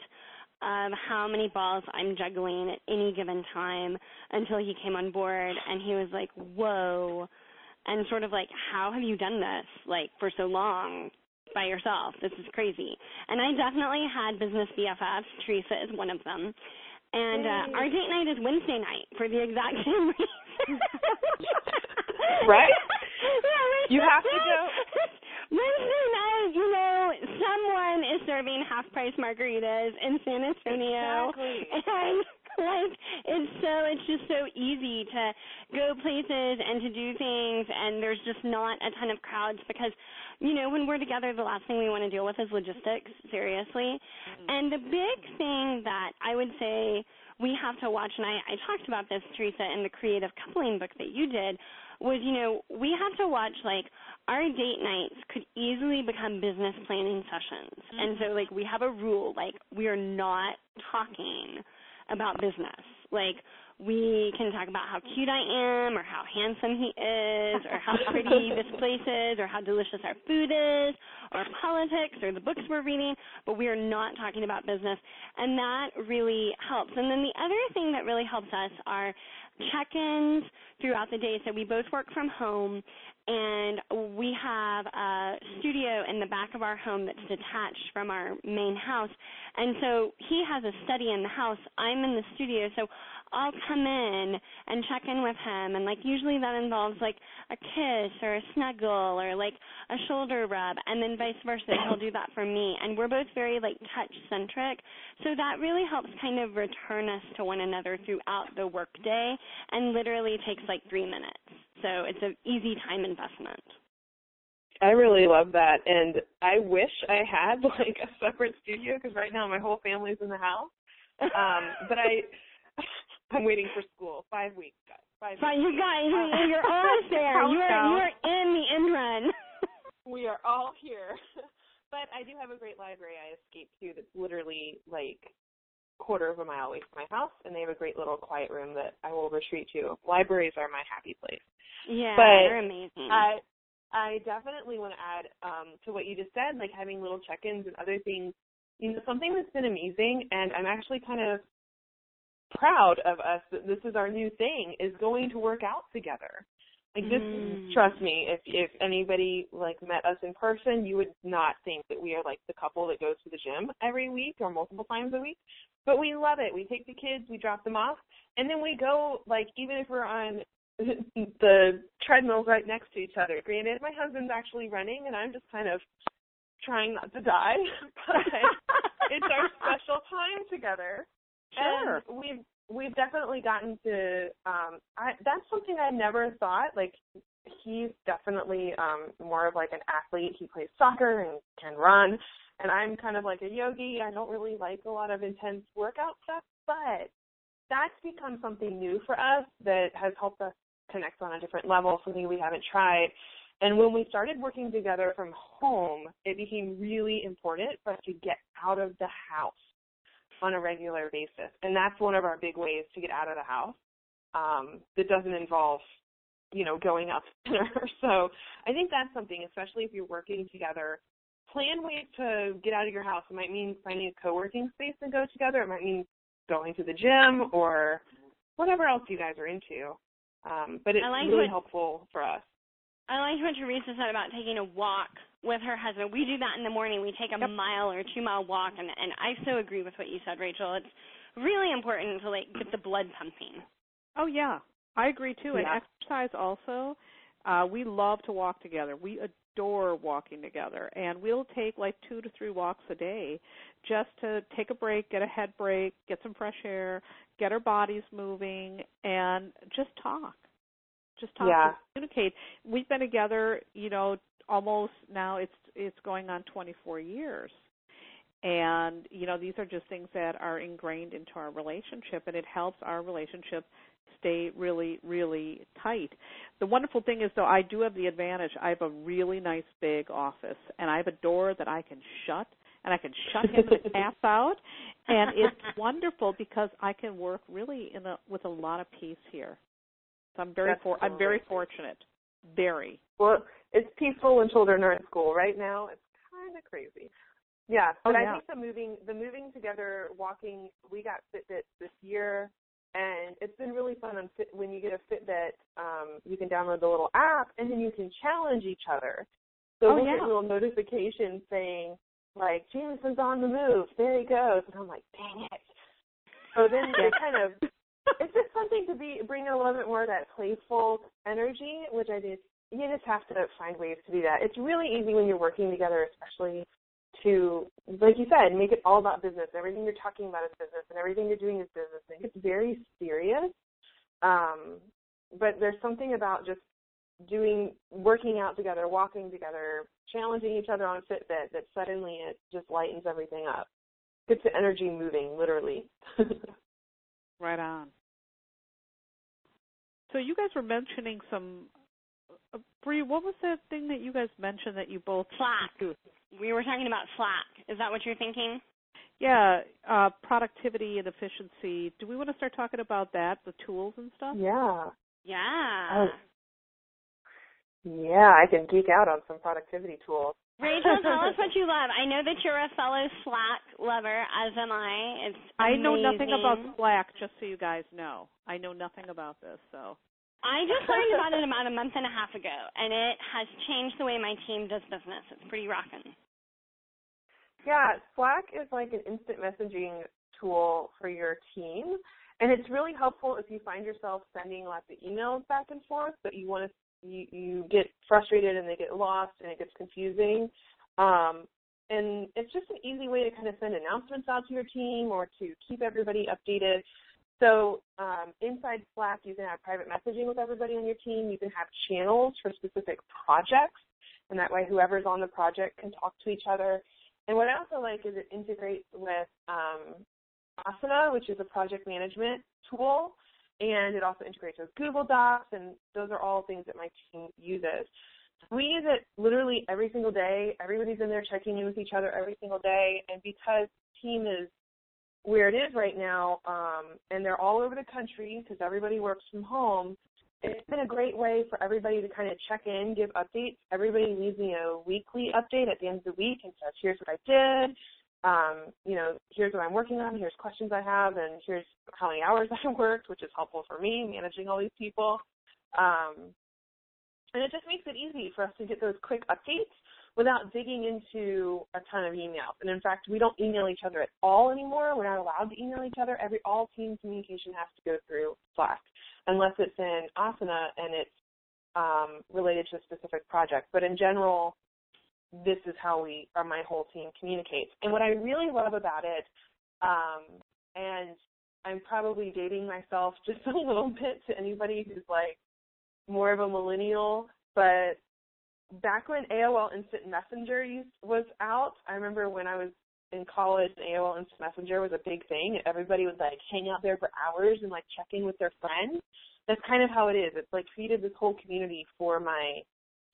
of how many balls I'm juggling at any given time until he came on board and he was like, "Whoa." And sort of like, "How have you done this like for so long by yourself? This is crazy." And I definitely had business BFFs. Teresa is one of them. And uh, our date night is Wednesday night for the exact same reason. [LAUGHS] right? [LAUGHS] yeah, you have to [LAUGHS] go. Wednesday night, you know, is serving half price margaritas in San Antonio. Exactly. And [LAUGHS] like it's so it's just so easy to go places and to do things and there's just not a ton of crowds because you know when we're together the last thing we want to deal with is logistics seriously Mm-hmm. and the big thing that i would say we have to watch and i i talked about this teresa in the creative coupling book that you did was you know we have to watch like our date nights could easily become business planning sessions and so mm-hmm. like we have a rule like we are not talking about business. Like we can talk about how cute I am or how handsome he is or how [LAUGHS] pretty this place is or how delicious our food is or politics or the books we're reading, but we are not talking about business and that really helps. And then the other thing that really helps us are check-ins throughout the day. So we both work from home and we have a studio in the back of our home that's detached from our main house. And so he has a study in the house. I'm in the studio, so I'll come in and check in with him and like usually that involves like a kiss or a snuggle or like a shoulder rub and then vice versa he'll do that for me and we're both very like touch centric so that really helps kind of return us to one another throughout the workday and literally takes like 3 minutes. So it's an easy time investment. I really love that, and I wish I had [LAUGHS] like a separate studio because right now my whole family's in the house. Um, but I, I'm waiting for school. Five weeks, guys. Five. but you guys Uh, you're [LAUGHS] almost there you're you're in the end run [LAUGHS] We are all here. [LAUGHS] but I do have a great library I escaped to that's literally like quarter of a mile away from my house, and they have a great little quiet room that I will retreat to. Libraries are my happy place. yeah But they're amazing I I definitely want to add um, to what you just said, like having little check-ins and other things. You know, something that's been amazing, and I'm actually kind of proud of us that this is our new thing, is going to work out together. Like this, Mm. trust me, if if anybody like met us in person, you would not think that we are like the couple that goes to the gym every week or multiple times a week. But we love it. We take the kids, we drop them off, and then we go like even if we're on [LAUGHS] the treadmills right next to each other. Granted, my husband's actually running, and I'm just kind of trying not to die. [LAUGHS] but it's our [LAUGHS] special time together. Sure. And we've we've definitely gotten to um I that's something I never thought. Like he's definitely um more of like an athlete. He plays soccer and can run. And I'm kind of like a yogi. I don't really like a lot of intense workout stuff, but that's become something new for us that has helped us connect on a different level, something we haven't tried. And when we started working together from home, it became really important for us to get out of the house on a regular basis. And that's one of our big ways to get out of the house. Um, that doesn't involve, you know, going out to [LAUGHS] dinner. So I think that's something, especially if you're working together. Plan ways to get out of your house. It might mean finding a co-working space and go together. It might mean going to the gym or whatever else you guys are into. Um, but it's like really what- helpful for us. I liked what Teresa said about taking a walk with her husband. We do that in the morning. We take a Yep. mile or two mile walk, and and I so agree with what you said, Rachel. It's really important to like get the blood pumping. Oh yeah, I agree too. And exercise also. Uh, we love to walk together. We adore walking together, and we'll take like two to three walks a day, just to take a break, get a head break, get some fresh air, get our bodies moving, and just talk. Just talk. Yeah. Communicate. We've been together, you know, almost now. It's it's going on 24 years and you know these are just things that are ingrained into our relationship and it helps our relationship stay really really tight the wonderful thing is though i do have the advantage i have a really nice big office and i have a door that i can shut and i can shut him and pass [LAUGHS] out and it's wonderful because i can work really in a with a lot of peace here i'm very for i'm very fortunate very Well, it's peaceful when children are at school. Right now, it's kind of crazy. Yeah, Oh, but yeah. I think the moving, the moving together, walking. We got Fitbit this year, and it's been really fun. On Fit, when you get a Fitbit, um, you can download the little app, and then you can challenge each other. So Oh, we'll get little notifications saying, like, Jameson's on the move. There he goes, and I'm like, dang it. So then [LAUGHS] they kind of it's just something to be bring a little bit more of that playful energy, which I just you just have to find ways to do that. It's really easy when you're working together, especially to, like you said, make it all about business. Everything you're talking about is business, and everything you're doing is business. And it's very serious. Um, but there's something about just doing, working out together, walking together, challenging each other on Fitbit that suddenly it just lightens everything up. Gets the energy moving, literally. [LAUGHS] right on. So you guys were mentioning some uh, Bree, what was that thing that you guys mentioned that you both Slack? We were talking about Slack. Is that what you're thinking? Yeah, uh, productivity and efficiency. Do we want to start talking about that, the tools and stuff? Yeah. Yeah. Oh. Yeah, I can geek out on some productivity tools. Rachel, tell us what you love. I know that you're a fellow Slack lover, as am I. It's amazing. I know nothing about Slack, just so you guys know. I know nothing about this, so. I just learned about it about a month and a half ago, and it has changed the way my team does business. It's pretty rocking. Yeah, Slack is like an instant messaging tool for your team, and it's really helpful if you find yourself sending lots of emails back and forth, but you want to you, you get frustrated and they get lost and it gets confusing. Um, and it's just an easy way to kind of send announcements out to your team or to keep everybody updated. So um, inside Slack, you can have private messaging with everybody on your team. You can have channels for specific projects, and that way whoever's on the project can talk to each other. And what I also like is it integrates with um, Asana, which is a project management tool, and it also integrates with Google Docs, and those are all things that my team uses. We use it literally every single day. Everybody's in there checking in with each other every single day, and because team is where it is right now, um, and they're all over the country because everybody works from home, it's been a great way for everybody to kind of check in, give updates. Everybody leaves me a weekly update at the end of the week and says, here's what I did, um, you know, here's what I'm working on, here's questions I have, and here's how many hours [LAUGHS] I worked, which is helpful for me managing all these people. Um, and it just makes it easy for us to get those quick updates without digging into a ton of emails. And in fact, we don't email each other at all anymore. We're not allowed to email each other. Every all team communication has to go through Slack, unless it's in Asana and it's um, related to a specific project. But in general, this is how we or my whole team communicates. And what I really love about it, um, and I'm probably dating myself [LAUGHS] just a little bit to anybody who's like more of a millennial, but back when AOL Instant Messenger was out, I remember when I was in college, AOL Instant Messenger was a big thing. Everybody would like hang out there for hours and like check in with their friends. That's kind of how it is. It's like created this whole community for my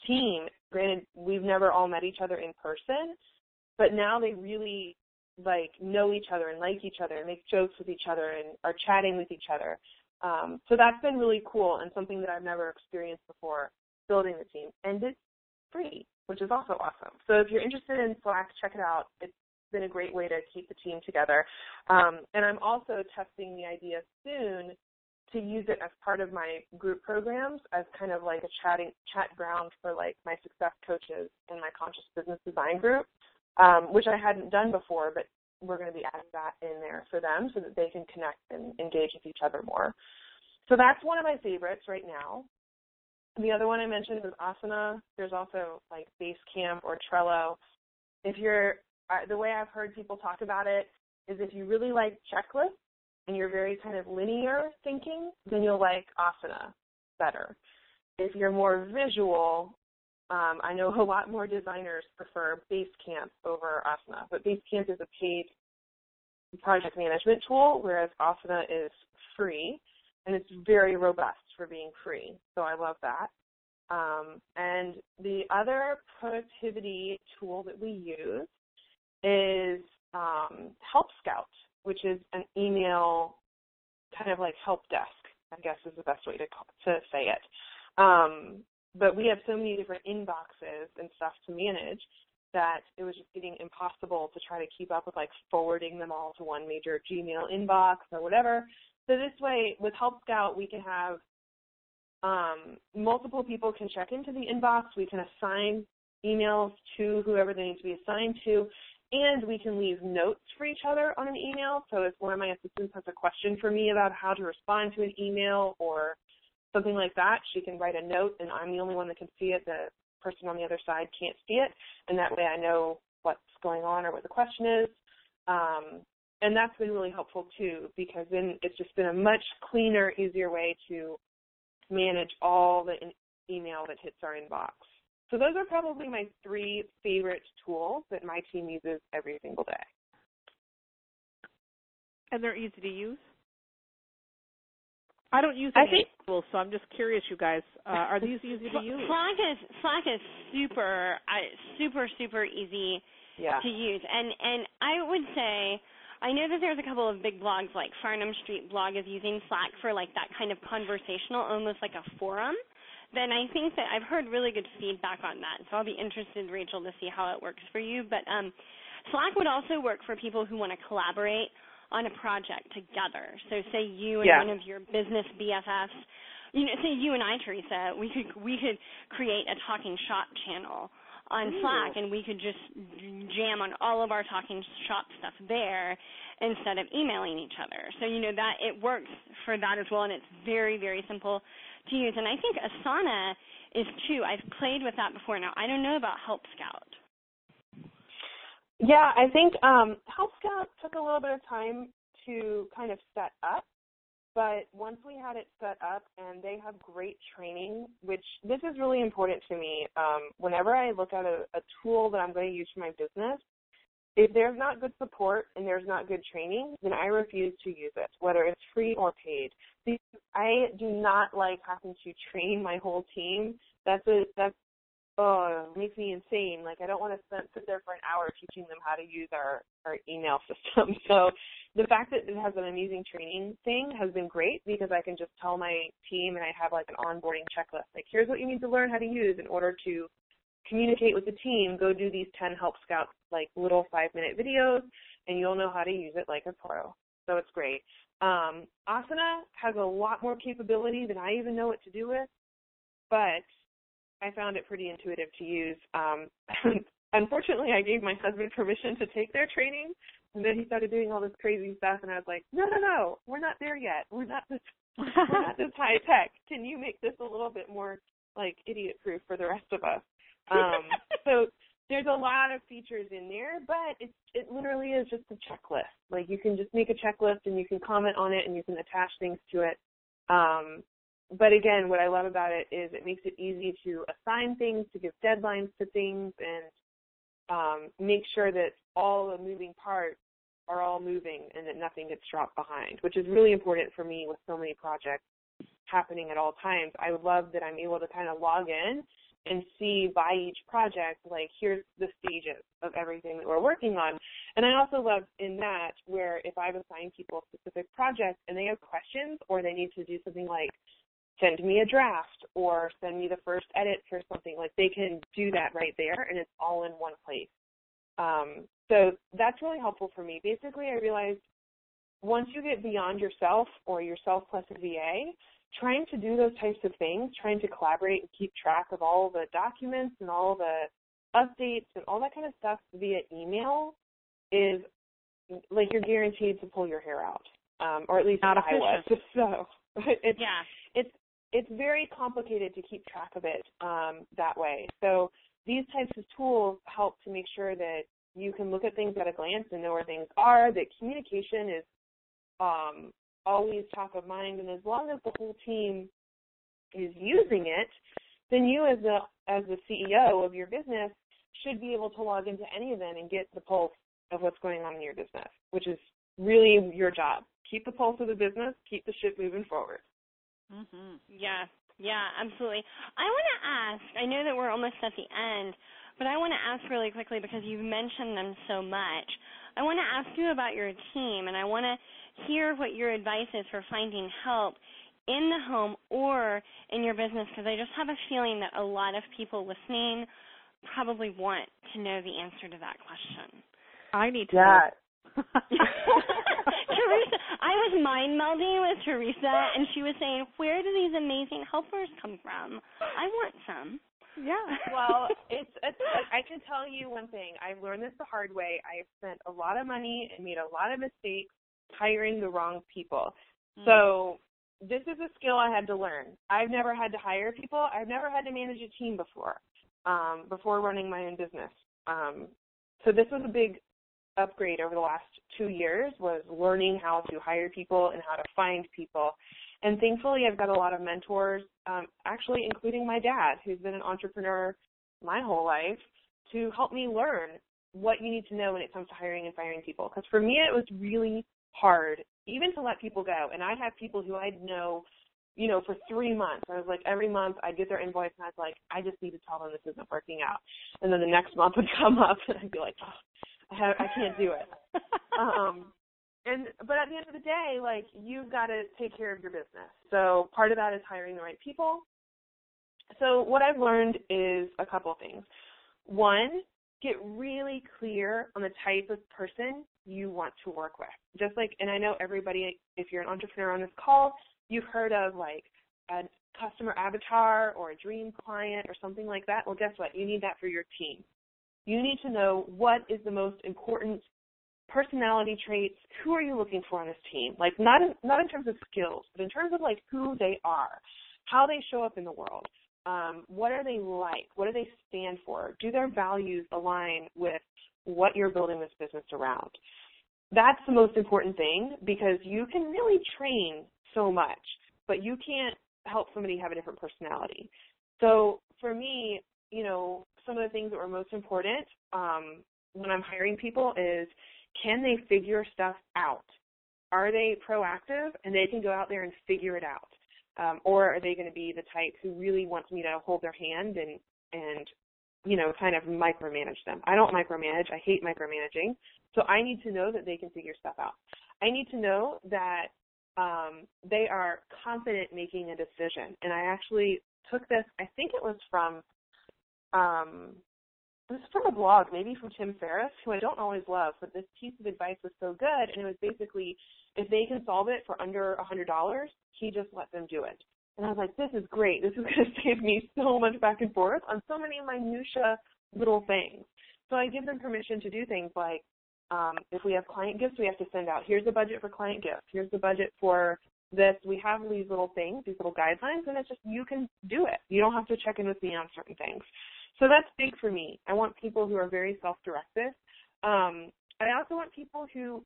team. Granted, we've never all met each other in person, but now they really like know each other and like each other and make jokes with each other and are chatting with each other. Um, so that's been really cool and something that I've never experienced before building the team. And it's free, which is also awesome. So if you're interested in Slack, check it out. It's been a great way to keep the team together. Um, and I'm also testing the idea soon to use it as part of my group programs as kind of like a chatting chat ground for like my success coaches in my conscious business design group, um, which I hadn't done before, but we're going to be adding that in there for them so that they can connect and engage with each other more. So that's one of my favorites right now. The other one I mentioned was Asana. There's also like Basecamp or Trello. If you're, the way I've heard people talk about it is if you really like checklists and you're very kind of linear thinking, then you'll like Asana better. If you're more visual, um, I know a lot more designers prefer Basecamp over Asana, but Basecamp is a paid project management tool, whereas Asana is free, and it's very robust for being free. So I love that. Um, and the other productivity tool that we use is um, Help Scout which is an email kind of like help desk, I guess is the best way to to say it. Um, but we have so many different inboxes and stuff to manage that it was just getting impossible to try to keep up with like forwarding them all to one major Gmail inbox or whatever. So this way, with Help Scout, we can have um, multiple people can check into the inbox. We can assign emails to whoever they need to be assigned to, and we can leave notes for each other on an email. So if one of my assistants has a question for me about how to respond to an email or something like that, she can write a note and I'm the only one that can see it. The person on the other side can't see it. And that way I know what's going on or what the question is. Um, and that's been really helpful too because then it's just been a much cleaner, easier way to manage all the email that hits our inbox. So those are probably my three favorite tools that my team uses every single day. And they're easy to use? I don't use any I think, tools, so I'm just curious, you guys. Uh, are these easy to use? Slack is Slack is super, uh, super, super easy yeah. to use, and and I would say I know that there's a couple of big blogs like Farnham Street blog is using Slack for like that kind of conversational, almost like a forum. Then I think that I've heard really good feedback on that. So I'll be interested, Rachel, to see how it works for you. But um, Slack would also work for people who want to collaborate on a project together. So say you and yeah. one of your business BFFs, you know, say you and I, Teresa, we could we could create a talking shop channel on Ooh. Slack, and we could just jam on all of our talking shop stuff there instead of emailing each other. So you know that it works for that as well, and it's very very simple to use. And I think Asana is too. I've played with that before. Now I don't know about Help Scout. Yeah, I think um, Help Scout took a little bit of time to kind of set up but once we had it set up and they have great training, which this is really important to me. Um, whenever I look at a, a tool that I'm going to use for my business, if there's not good support and there's not good training, then I refuse to use it, whether it's free or paid. I do not like having to train my whole team. That's a that's oh, makes me insane. Like I don't want to spend, sit there for an hour teaching them how to use our our email [LAUGHS] system. So the fact that it has an amazing training thing has been great because I can just tell my team and I have like an onboarding checklist. Like here's what you need to learn how to use in order to communicate with the team. Go do these 10 Help Scout like little five minute videos and you'll know how to use it like a pro. So it's great. Um, Asana has a lot more capability than I even know what to do with, but I found it pretty intuitive to use. Um, [LAUGHS] unfortunately, I gave my husband permission to take their training, and then he started doing all this crazy stuff, and I was like, no, no, no, we're not there yet. We're not this, we're not [LAUGHS] this high tech. Can you make this a little bit more like idiot proof for the rest of us? Um, [LAUGHS] so there's a lot of features in there, but it it literally is just a checklist. Like you can just make a checklist and you can comment on it and you can attach things to it. Um, but again, what I love about it is it makes it easy to assign things, to give deadlines to things, and um, make sure that all the moving parts are all moving and that nothing gets dropped behind, which is really important for me with so many projects happening at all times. I love that I'm able to kind of log in and see by each project, like, here's the stages of everything that we're working on. And I also love in that where if I've assigned people specific project and they have questions or they need to do something like send me a draft or send me the first edit for something. Like they can do that right there and it's all in one place. Um, so that's really helpful for me. Basically, I realized once you get beyond yourself or yourself plus a VA, trying to do those types of things, trying to collaborate and keep track of all the documents and all the updates and all that kind of stuff via email is like you're guaranteed to pull your hair out. Um, or at least Not I was. [LAUGHS] So it's yeah. it's it's very complicated to keep track of it um, that way. So these types of tools help to make sure that you can look at things at a glance and know where things are, that communication is um, always top of mind, and as long as the whole team is using it, then you as the as the CEO of your business should be able to log into any of them and get the pulse of what's going on in your business, which is really your job. Keep the pulse of the business, keep the ship moving forward. Mhm. Yeah. Yeah, absolutely. I want to ask, I know that we're almost at the end, but I want to ask really quickly because you've mentioned them so much. I want to ask you about your team and I want to hear what your advice is for finding help in the home or in your business because I just have a feeling that a lot of people listening probably want to know the answer to that question. I need to Yeah. [LAUGHS] Teresa, I was mind melding with Teresa, and she was saying, "Where do these amazing helpers come from? I want some." Yeah. well, it's, it's I can tell you one thing. I've learned this the hard way. I've spent a lot of money and made a lot of mistakes hiring the wrong people. Mm. So this is a skill I had to learn. I've never had to hire people. I've never had to manage a team before. Um, before running my own business. Um, so this was a big upgrade over the last two years was learning how to hire people and how to find people. And thankfully, I've got a lot of mentors, um, actually including my dad, who's been an entrepreneur my whole life, to help me learn what you need to know when it comes to hiring and firing people. Because for me, it was really hard, even to let people go. And I'd have people who I'd know, you know, for three months. I was like, every month I'd get their invoice and I was like, I just need to tell them this isn't working out. And then the next month would [LAUGHS] come up and I'd be like, oh, I, have, I can't do it. um, and but at the end of the day, like you've got to take care of your business. So part of that is hiring the right people. So what I've learned is a couple things. One, get really clear on the type of person you want to work with. Just like, and I know everybody, if you're an entrepreneur on this call, you've heard of like a customer avatar or a dream client or something like that. Well, guess what? You need that for your team you need to know what is the most important personality traits. Who are you looking for on this team? Like not in, not in terms of skills, but in terms of like who they are, how they show up in the world. Um, what are they like? What do they stand for? Do their values align with what you're building this business around? That's the most important thing because you can really train so much, but you can't help somebody have a different personality. So for me, you know, some of the things that were most important um, when I'm hiring people is can they figure stuff out? Are they proactive and they can go out there and figure it out? Um, or are they going to be the type who really wants me to hold their hand and and you know kind of micromanage them? I don't micromanage. I hate micromanaging. So I need to know that they can figure stuff out. I need to know that um, they are confident making a decision. And I actually took this. I think it was from um, this is from a blog, maybe from Tim Ferriss, who I don't always love, but this piece of advice was so good, and it was basically if they can solve it for under a hundred dollars, he just let them do it. And I was like, this is great. This is [LAUGHS] going to save me so much back and forth on so many minutia little things. So I give them permission to do things like, um, if we have client gifts, we have to send out, here's the budget for client gifts, here's the budget for this. We have these little things, these little guidelines, and it's just you can do it. You don't have to check in with me on certain things. So that's big for me. I want people who are very self-directed. Um, I also want people who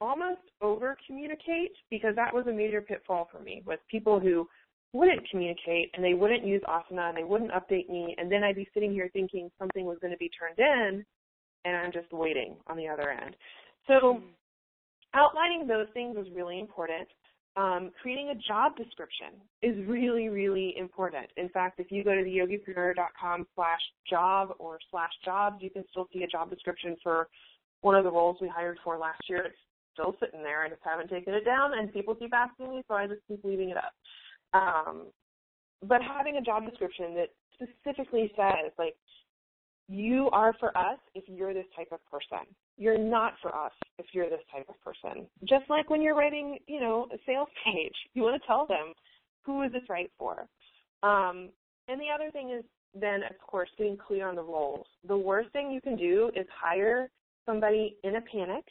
almost over communicate because that was a major pitfall for me with people who wouldn't communicate and they wouldn't use asana and they wouldn't update me and then I'd be sitting here thinking something was going to be turned in and I'm just waiting on the other end. So hmm. outlining those things was really important um, creating a job description is really, really important. In fact, if you go to the yogipreneur.com slash job or slash jobs, you can still see a job description for one of the roles we hired for last year. It's still sitting there. I just haven't taken it down, and people keep asking me, so I just keep leaving it up. Um, but having a job description that specifically says, like, you are for us if you're this type of person you're not for us if you're this type of person. Just like when you're writing, you know, a sales [LAUGHS] page, you want to tell them who is this right for. Um, and the other thing is then, of course, getting clear on the roles. The worst thing you can do is hire somebody in a panic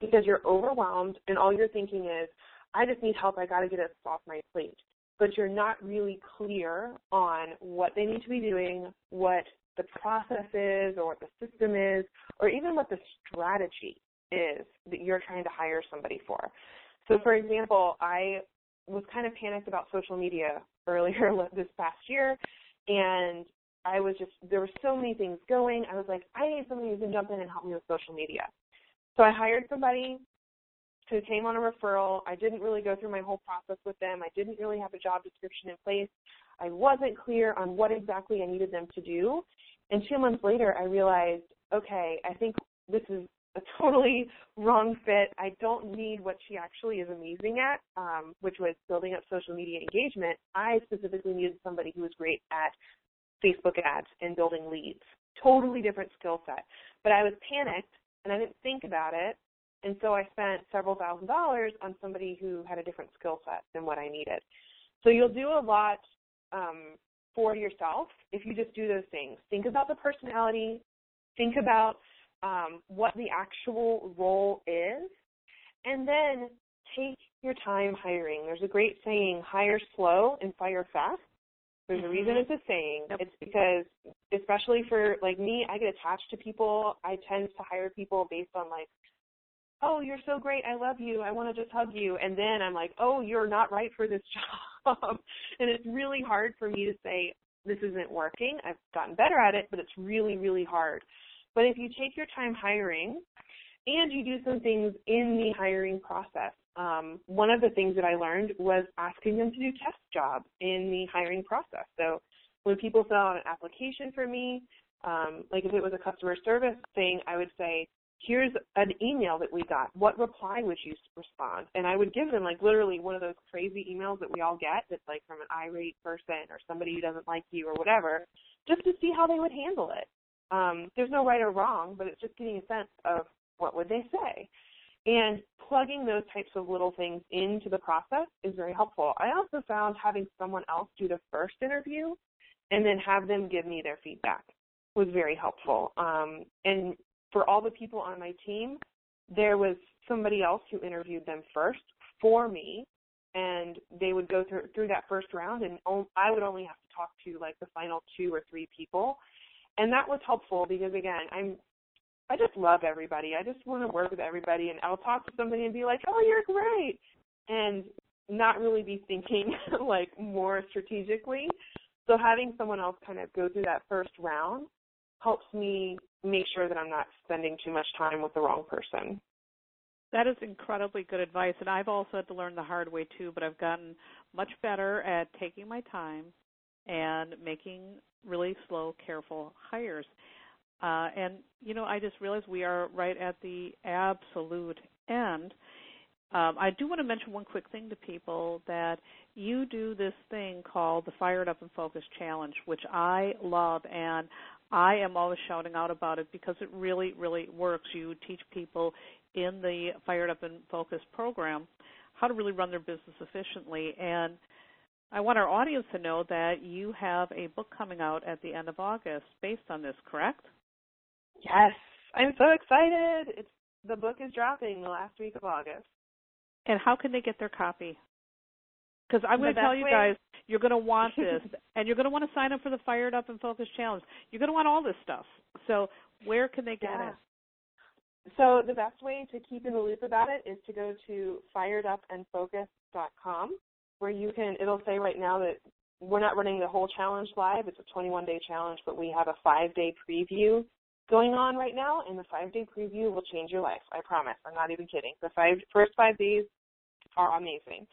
because you're overwhelmed and all you're thinking is, I just need help. I got to get it off my plate. But you're not really clear on what they need to be doing, what the process is or what the system is or even what the strategy is that you're trying to hire somebody for. So for example, I was kind of panicked about social media [LAUGHS] earlier [LAUGHS] this past year and I was just there were so many things going. I was like, I need somebody who can jump in and help me with social media. So I hired somebody who came on a referral. I didn't really go through my whole process with them. I didn't really have a job description in place. I wasn't clear on what exactly I needed them to do. And two months later, I realized, okay, I think this is a [LAUGHS] totally wrong fit. I don't need what she actually is amazing at, um, which was building up social media engagement. I specifically needed somebody who was great at Facebook ads and building leads. Totally different skill set. But I was panicked and I didn't think about it. And so I spent several thousand dollars on somebody who had a different skill set than what I needed. So you'll do a lot um, for yourself if you just do those things. Think about the personality, think about um, what the actual role is, and then take your time hiring. There's a great saying, hire slow and fire fast. There's a reason mm-hmm. it's a saying. It's because, especially for like me, I get attached to people. I tend to hire people based on like, oh, you're so great. I love you. I want to just hug you. And then I'm like, oh, you're not right for this [LAUGHS] job. [LAUGHS] and it's really hard for me to say, this isn't working. I've gotten better at it, but it's really, really hard. But if you take your time hiring and you do some things in the hiring process, um, one of the things that I learned was asking them to do test jobs in the hiring process. So when people fill out an application for me, um, like if it was a customer service thing, I would say, here's an email that we got. What reply would you respond? And I would give them like literally one of those crazy emails that we all get that's like from an irate person or somebody who doesn't like you or whatever, just to see how they would handle it. Um, there's no right or wrong, but it's just getting a sense of what would they say. And plugging those types of little things into the process is very helpful. I also found having someone else do the first interview and then have them give me their feedback was very helpful. Um, and for all the people on my team, there was somebody else who interviewed them first for me, and they would go through through that first round, and I would only have to talk to like the final two or three people, and that was helpful because again, I'm I just love everybody. I just want to work with everybody, and I'll talk to somebody and be like, "Oh, you're great," and not really be thinking [LAUGHS] like more strategically. So having someone else kind of go through that first round helps me make sure that I'm not spending too much time with the wrong person. That is incredibly good advice, and I've also had to learn the hard way too. But I've gotten much better at taking my time and making really slow, careful hires. Uh, and you know, I just realized we are right at the absolute end. Um, I do want to mention one quick thing to people that you do this thing called the Fired Up and Focused Challenge, which I love, and I am always shouting out about it because it really, really works. You teach people in the Fired Up and Focused program how to really run their business efficiently. And I want our audience to know that you have a book coming out at the end of August based on this, correct? Yes, I'm so excited. It's the book is dropping the last week of August. And how can they get their copy? Because I'm going to tell you way. guys, you're going to want [LAUGHS] this, and you're going to want to sign up for the Fired Up and Focused Challenge. You're going to want all this stuff. So where can they get yeah. it? So the best way to keep in the loop about it is to go to firedupandfocused.com, where you can. It'll say right now that we're not running the whole challenge live. It's a 21-day challenge, but we have a five-day preview going on right now, and the five day preview will change your life. I promise. I'm not even kidding. The five first five days are amazing.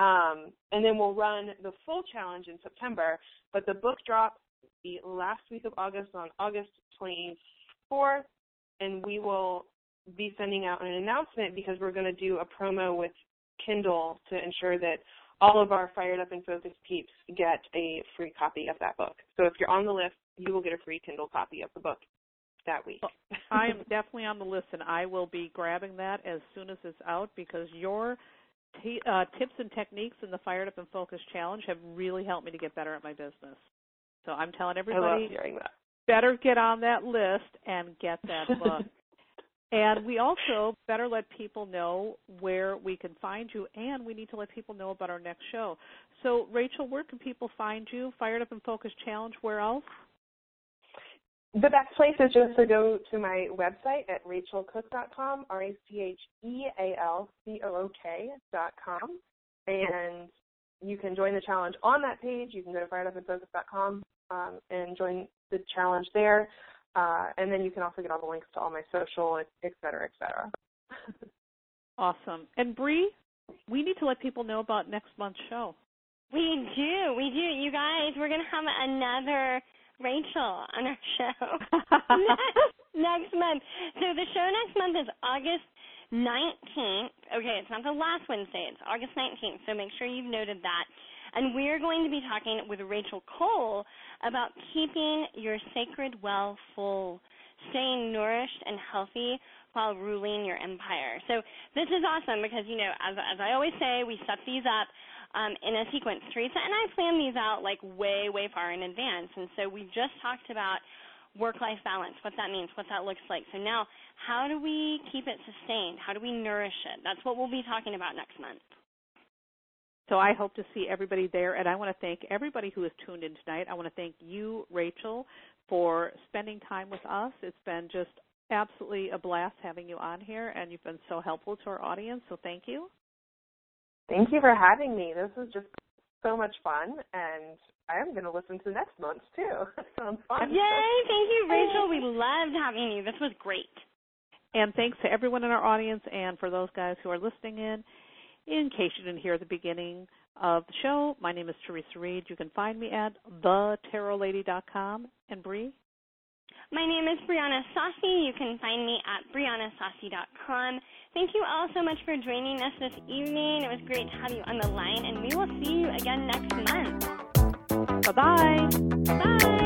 Um, and then we'll run the full challenge in September, but the book drops the last week of August on August 24th, and we will be sending out an announcement because we're going to do a promo with Kindle to ensure that all of our Fired Up and Focused peeps get a free copy of that book. So if you're on the list, you will get a free Kindle copy of the book that week. I am definitely on the list, and I will be grabbing that as soon as it's out because your t- uh, tips and techniques in the Fired Up and Focused Challenge have really helped me to get better at my business. So I'm telling everybody, better get on that list and get that book. [LAUGHS] and we also better let people know where we can find you, and we need to let people know about our next show. So, Rachel, where can people find you? Fired Up and Focused Challenge. Where else? The best place is just to go to my website at rachelcook.com, R-A-C-H-E-A-L-C-O-O-K.com, and you can join the challenge on that page. You can go to firedupandfocus.com um, and join the challenge there. Uh, and then you can also get all the links to all my social, et cetera, et cetera. [LAUGHS] awesome. And Bree, we need to let people know about next month's show. We do. We do. You guys, we're going to have another Rachel on our show [LAUGHS] next, month. So the show next month is August 19th. Okay, it's not the last Wednesday, it's August 19th. So make sure you've noted that. And we're going to be talking with Rachel Cole about keeping your sacred well full, staying nourished and healthy while ruling your empire. So this is awesome because, you know, as, as I always say, we set these up um, in a sequence, Theresa. And I plan these out like way, way far in advance. And so we just talked about work-life balance, what that means, what that looks like. So now, how do we keep it sustained? How do we nourish it? That's what we'll be talking about next month. So I hope to see everybody there, and I want to thank everybody who has tuned in tonight. I want to thank you, Rachel, for spending time with us. It's been just absolutely a blast having you on here, and you've been so helpful to our audience. So thank you. Thank you for having me. This was just so much fun, and I am going to listen to next month's too. [LAUGHS] Sounds fun. Yay! Thank you, Rachel. We loved having you. This was great. And thanks to everyone in our audience and for those guys who are listening in. In case you didn't hear the beginning of the show, my name is Theresa Reed. You can find me at thetarotlady.com. And Bree? My name is Briana Saussy. You can find me at brianasaussy.com. Thank you all so much for joining us this evening. It was great to have you on the line, and we will see you again next month. Bye-bye. Bye.